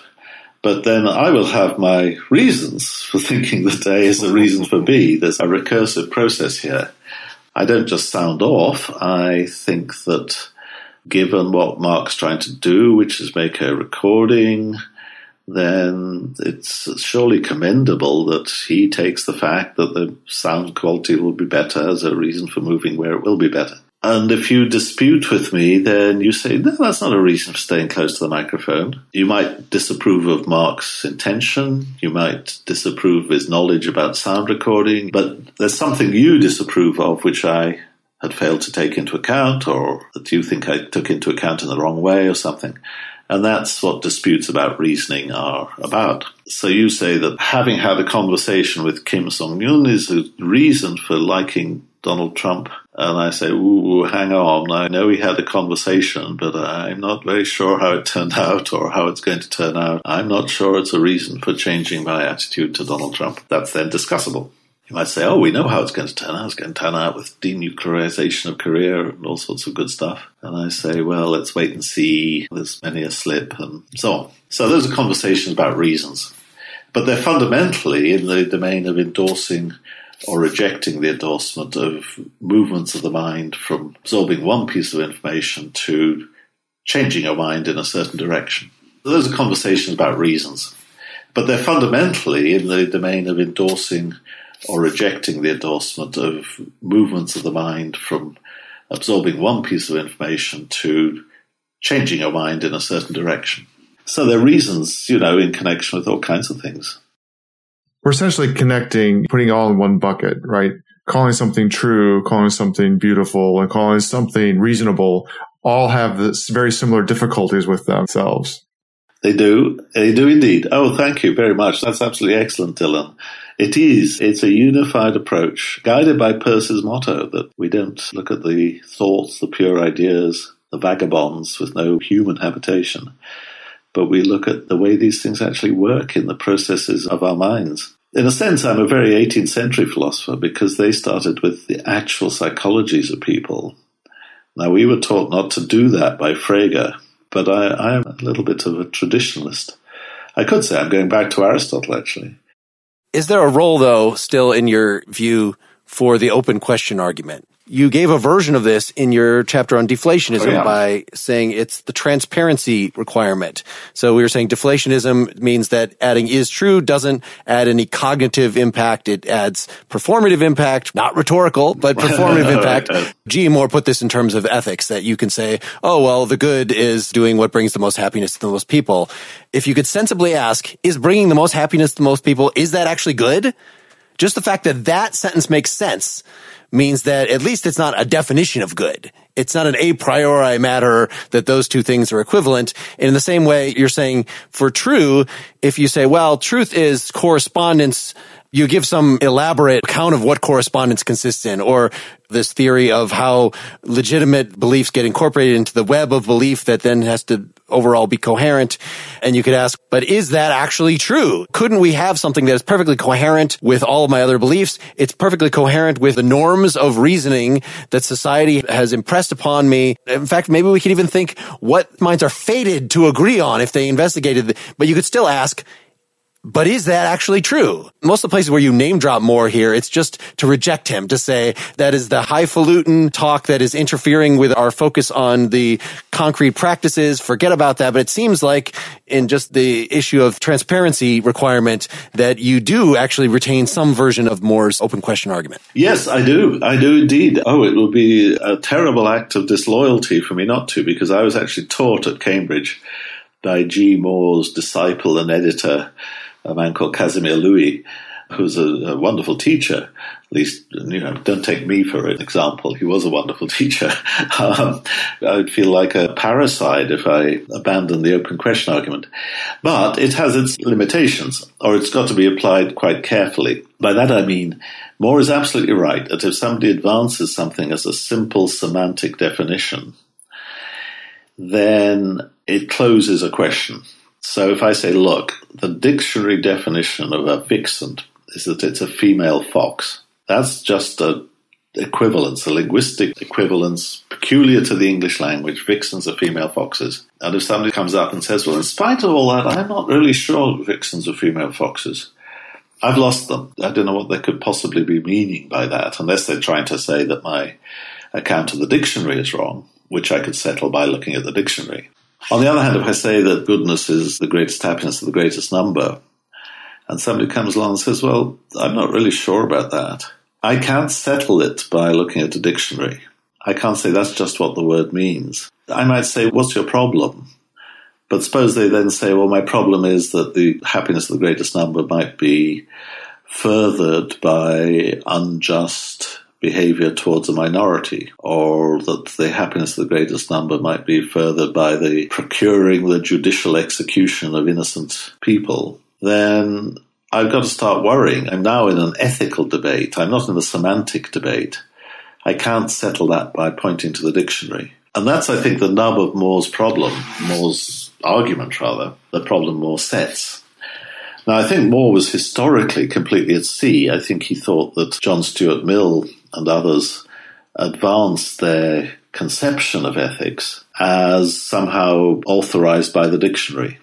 But then I will have my reasons for thinking that A is a reason for B. There's a recursive process here. I don't just sound off. I think that given what Mark's trying to do, which is make a recording, then it's surely commendable that he takes the fact that the sound quality will be better as a reason for moving where it will be better. And if you dispute with me, then you say, no, that's not a reason for staying close to the microphone. You might disapprove of Mark's intention. You might disapprove of his knowledge about sound recording, but there's something you disapprove of, which I had failed to take into account or that you think I took into account in the wrong way or something. And that's what disputes about reasoning are about. So you say that having had a conversation with Kim Jong Un is a reason for liking Donald Trump. And I say, ooh, hang on. I know we had a conversation, but I'm not very sure how it turned (laughs) out or how it's going to turn out. I'm not sure it's a reason for changing my attitude to Donald Trump. That's then discussable. You might say, oh, we know how it's going to turn out. It's going to turn out with denuclearization of Korea and all sorts of good stuff. And I say, well, let's wait and see. There's many a slip and so on. So those are conversations about reasons. But they're fundamentally in the domain of endorsing or rejecting the endorsement of movements of the mind from absorbing one piece of information to changing your mind in a certain direction. Those are conversations about reasons. But they're fundamentally in the domain of endorsing or rejecting the endorsement of movements of the mind from absorbing one piece of information to changing your mind in a certain direction. So there are reasons, you know, in connection with all kinds of things. We're essentially connecting, putting all in one bucket, right? Calling something true, calling something beautiful, and calling something reasonable all have this very similar difficulties with themselves. They do. They do indeed. Oh, thank you very much. That's absolutely excellent, Dylan. It is. It's a unified approach, guided by Peirce's motto that we don't look at the thoughts, the pure ideas, the vagabonds with no human habitation, but we look at the way these things actually work in the processes of our minds. In a sense, I'm a very 18th century philosopher because they started with the actual psychologies of people. Now, we were taught not to do that by Frege, but I, am a little bit of a traditionalist. I could say I'm going back to Aristotle, actually. Is there a role, though, still in your view for the open question argument? You gave a version of this in your chapter on deflationism oh, yeah. by saying it's the transparency requirement. So we were saying deflationism means that adding is true doesn't add any cognitive impact. It adds performative impact, not rhetorical, but (laughs) performative impact. G. Moore put this in terms of ethics that you can say, oh, well, the good is doing what brings the most happiness to the most people. If you could sensibly ask, is bringing the most happiness to the most people, is that actually good? Just the fact that that sentence makes sense means that at least it's not a definition of good. It's not an a priori matter that those two things are equivalent. And in the same way, you're saying for true, if you say, well, truth is correspondence you give some elaborate account of what correspondence consists in, or this theory of how legitimate beliefs get incorporated into the web of belief that then has to overall be coherent. And you could ask, but is that actually true? Couldn't we have something that is perfectly coherent with all of my other beliefs? It's perfectly coherent with the norms of reasoning that society has impressed upon me. In fact, maybe we could even think what minds are fated to agree on if they investigated. But you could still ask, but is that actually true? Most of the places where you name drop Moore here, it's just to reject him, to say that is the highfalutin talk that is interfering with our focus on the concrete practices. Forget about that. But it seems like in just the issue of transparency requirement that you do actually retain some version of Moore's open question argument. Yes, I do. I do indeed. Oh, it would be a terrible act of disloyalty for me not to, because I was actually taught at Cambridge by G. Moore's disciple and editor, a man called Casimir Lewy, who's a, a, wonderful teacher. At least, you know, don't take me for an example. He was a wonderful (laughs) teacher. um, I would feel like a parasite if I abandoned the open question argument. But it has its limitations, or it's got to be applied quite carefully. By that I mean, Moore is absolutely right that if somebody advances something as a simple semantic definition, then it closes a question. So if I say, look, the dictionary definition of a vixen is that it's a female fox. That's just a equivalence, a linguistic equivalence peculiar to the English language. Vixens are female foxes. And if somebody comes up and says, well, in spite of all that, I'm not really sure vixens are female foxes. I've lost them. I don't know what they could possibly be meaning by that, unless they're trying to say that my account of the dictionary is wrong, which I could settle by looking at the dictionary. On the other hand, if I say that goodness is the greatest happiness of the greatest number, and somebody comes along and says, Well, I'm not really sure about that, I can't settle it by looking at a dictionary. I can't say that's just what the word means. I might say, What's your problem? But suppose they then say, Well, my problem is that the happiness of the greatest number might be furthered by unjust behavior towards a minority, or that the happiness of the greatest number might be furthered by the procuring the judicial execution of innocent people then I've got to start worrying. I'm now in an ethical debate. I'm not in a semantic debate. I can't settle that by pointing to the dictionary. And that's, I think, the nub of Moore's problem, Moore's argument, rather, the problem Moore sets. Now, I think Moore was historically completely at sea. I think he thought that John Stuart Mill and others advanced their conception of ethics as somehow authorized by the dictionary,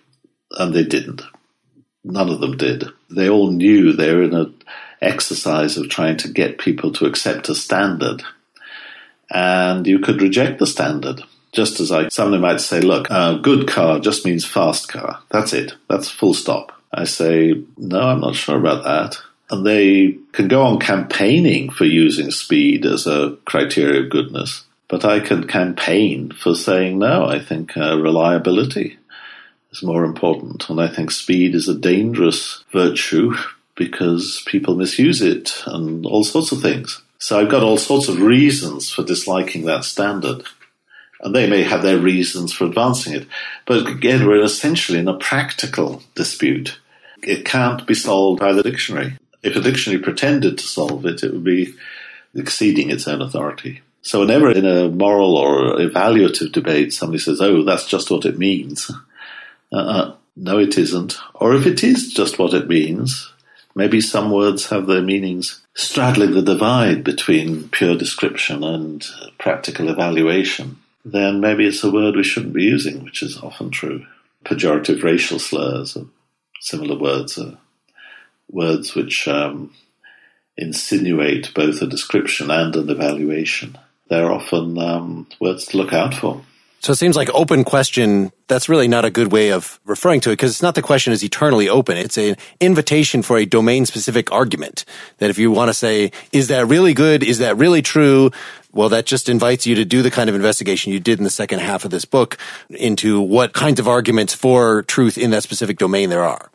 and they didn't. None of them did. They all knew they were in an exercise of trying to get people to accept a standard. And you could reject the standard. Just as I, somebody might say, look, a good car just means fast car. That's it. That's full stop. I say, no, I'm not sure about that. And they can go on campaigning for using speed as a criteria of goodness. But I can campaign for saying, no, I think uh, reliability is more important. And I think speed is a dangerous virtue because people misuse it and all sorts of things. So I've got all sorts of reasons for disliking that standard. And they may have their reasons for advancing it. But again, we're essentially in a practical dispute. It can't be solved by the dictionary. If a dictionary pretended to solve it, it would be exceeding its own authority. So whenever in a moral or evaluative debate somebody says, oh, that's just what it means, uh, no, it isn't. Or if it is just what it means, maybe some words have their meanings straddling the divide between pure description and practical evaluation, then maybe it's a word we shouldn't be using, which is often true. Pejorative racial slurs or similar words are words which um, insinuate both a description and an evaluation. They're often um, words to look out for. So it seems like open question, that's really not a good way of referring to it because it's not the question is eternally open. It's an invitation for a domain specific argument that if you want to say, is that really good? Is that really true? Well, that just invites you to do the kind of investigation you did in the second half of this book into what kinds of arguments for truth in that specific domain there are.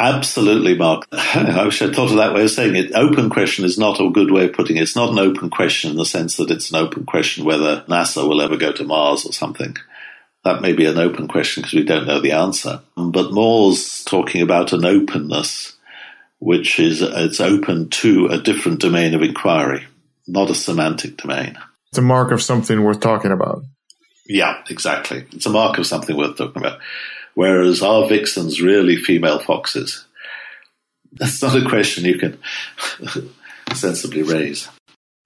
Absolutely, Mark. (laughs) I wish I'd thought of that way of saying it. Open question is not a good way of putting it. It's not an open question in the sense that it's an open question whether NASA will ever go to Mars or something. That may be an open question because we don't know the answer. But Moore's talking about an openness which is it's open to a different domain of inquiry, not a semantic domain. It's a mark of something worth talking about. Yeah, exactly. It's a mark of something worth talking about whereas are vixens really female foxes? That's not a question you can (laughs) sensibly raise.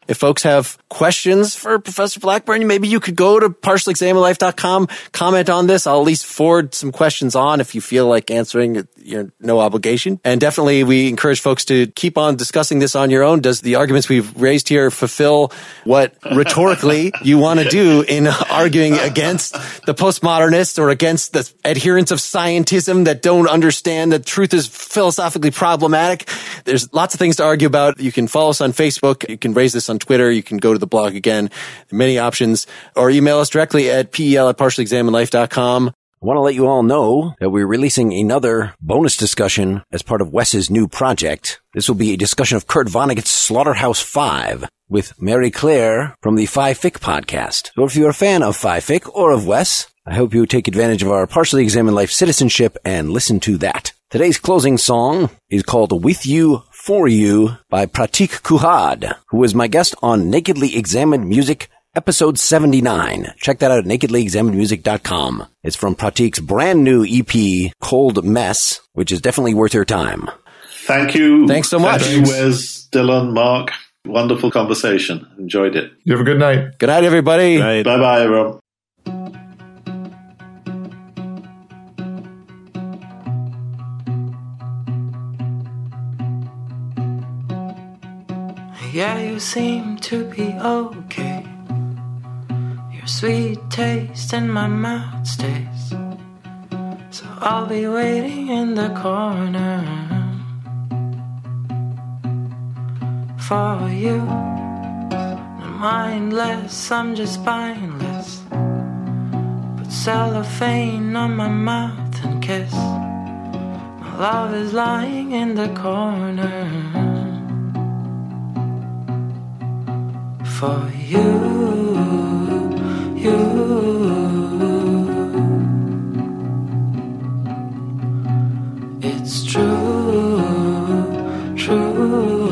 If folks have questions for Professor Blackburn, maybe you could go to partiallyexaminedlife.com, comment on this. I'll at least forward some questions on if you feel like answering, you know, no obligation. And definitely we encourage folks to keep on discussing this on your own. Does the arguments we've raised here fulfill what (laughs) rhetorically you want to do in arguing against the postmodernists or against the adherents of scientism that don't understand that truth is philosophically problematic? There's lots of things to argue about. You can follow us on Facebook. You can raise this on on Twitter. You can go to the blog again. Many options or email us directly at pel at partiallyexaminedlife.com. I want to let you all know that we're releasing another bonus discussion as part of Wes's new project. This will be a discussion of Kurt Vonnegut's Slaughterhouse 5 with Mary Claire from the Fi Fic podcast. So if you're a fan of Fi Fic or of Wes, I hope you take advantage of our partially examined life citizenship and listen to that. Today's closing song is called With You For You by Prateek Kuhad, who was my guest on Nakedly Examined Music episode 79. Check that out at nakedlyexaminedmusic.com. It's from Prateek's brand new EP, Cold Mess, which is definitely worth your time. Thank you. Thanks so much. Thank you, Wes, Dylan, Mark. Wonderful conversation. Enjoyed it. You have a good night. Good night, everybody. Bye bye, everyone. Yeah, you seem to be okay. Your sweet taste in my mouth stays. So I'll be waiting in the corner for you. I'm mindless, I'm just spineless. Put cellophane on my mouth and kiss. My love is lying in the corner. For you, you. It's true, true.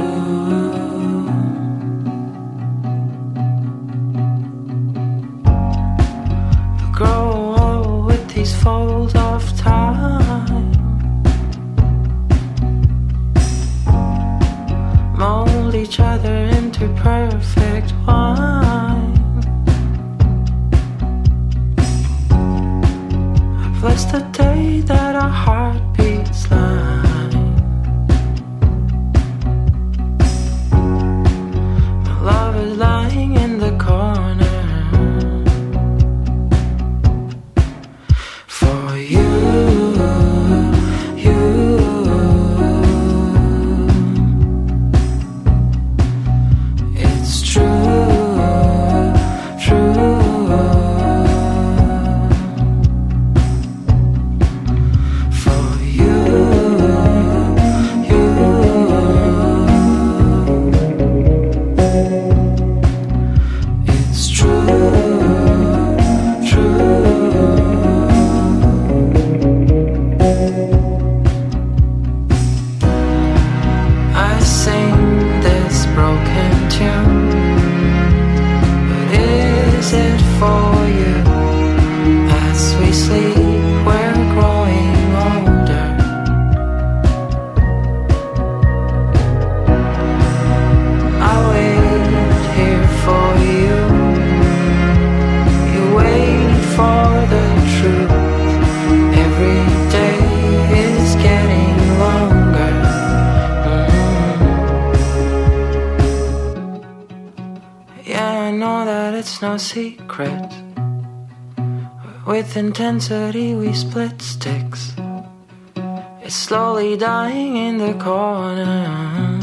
You grow old with these folds that With intensity, we split sticks. It's slowly dying in the corner.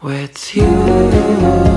With you.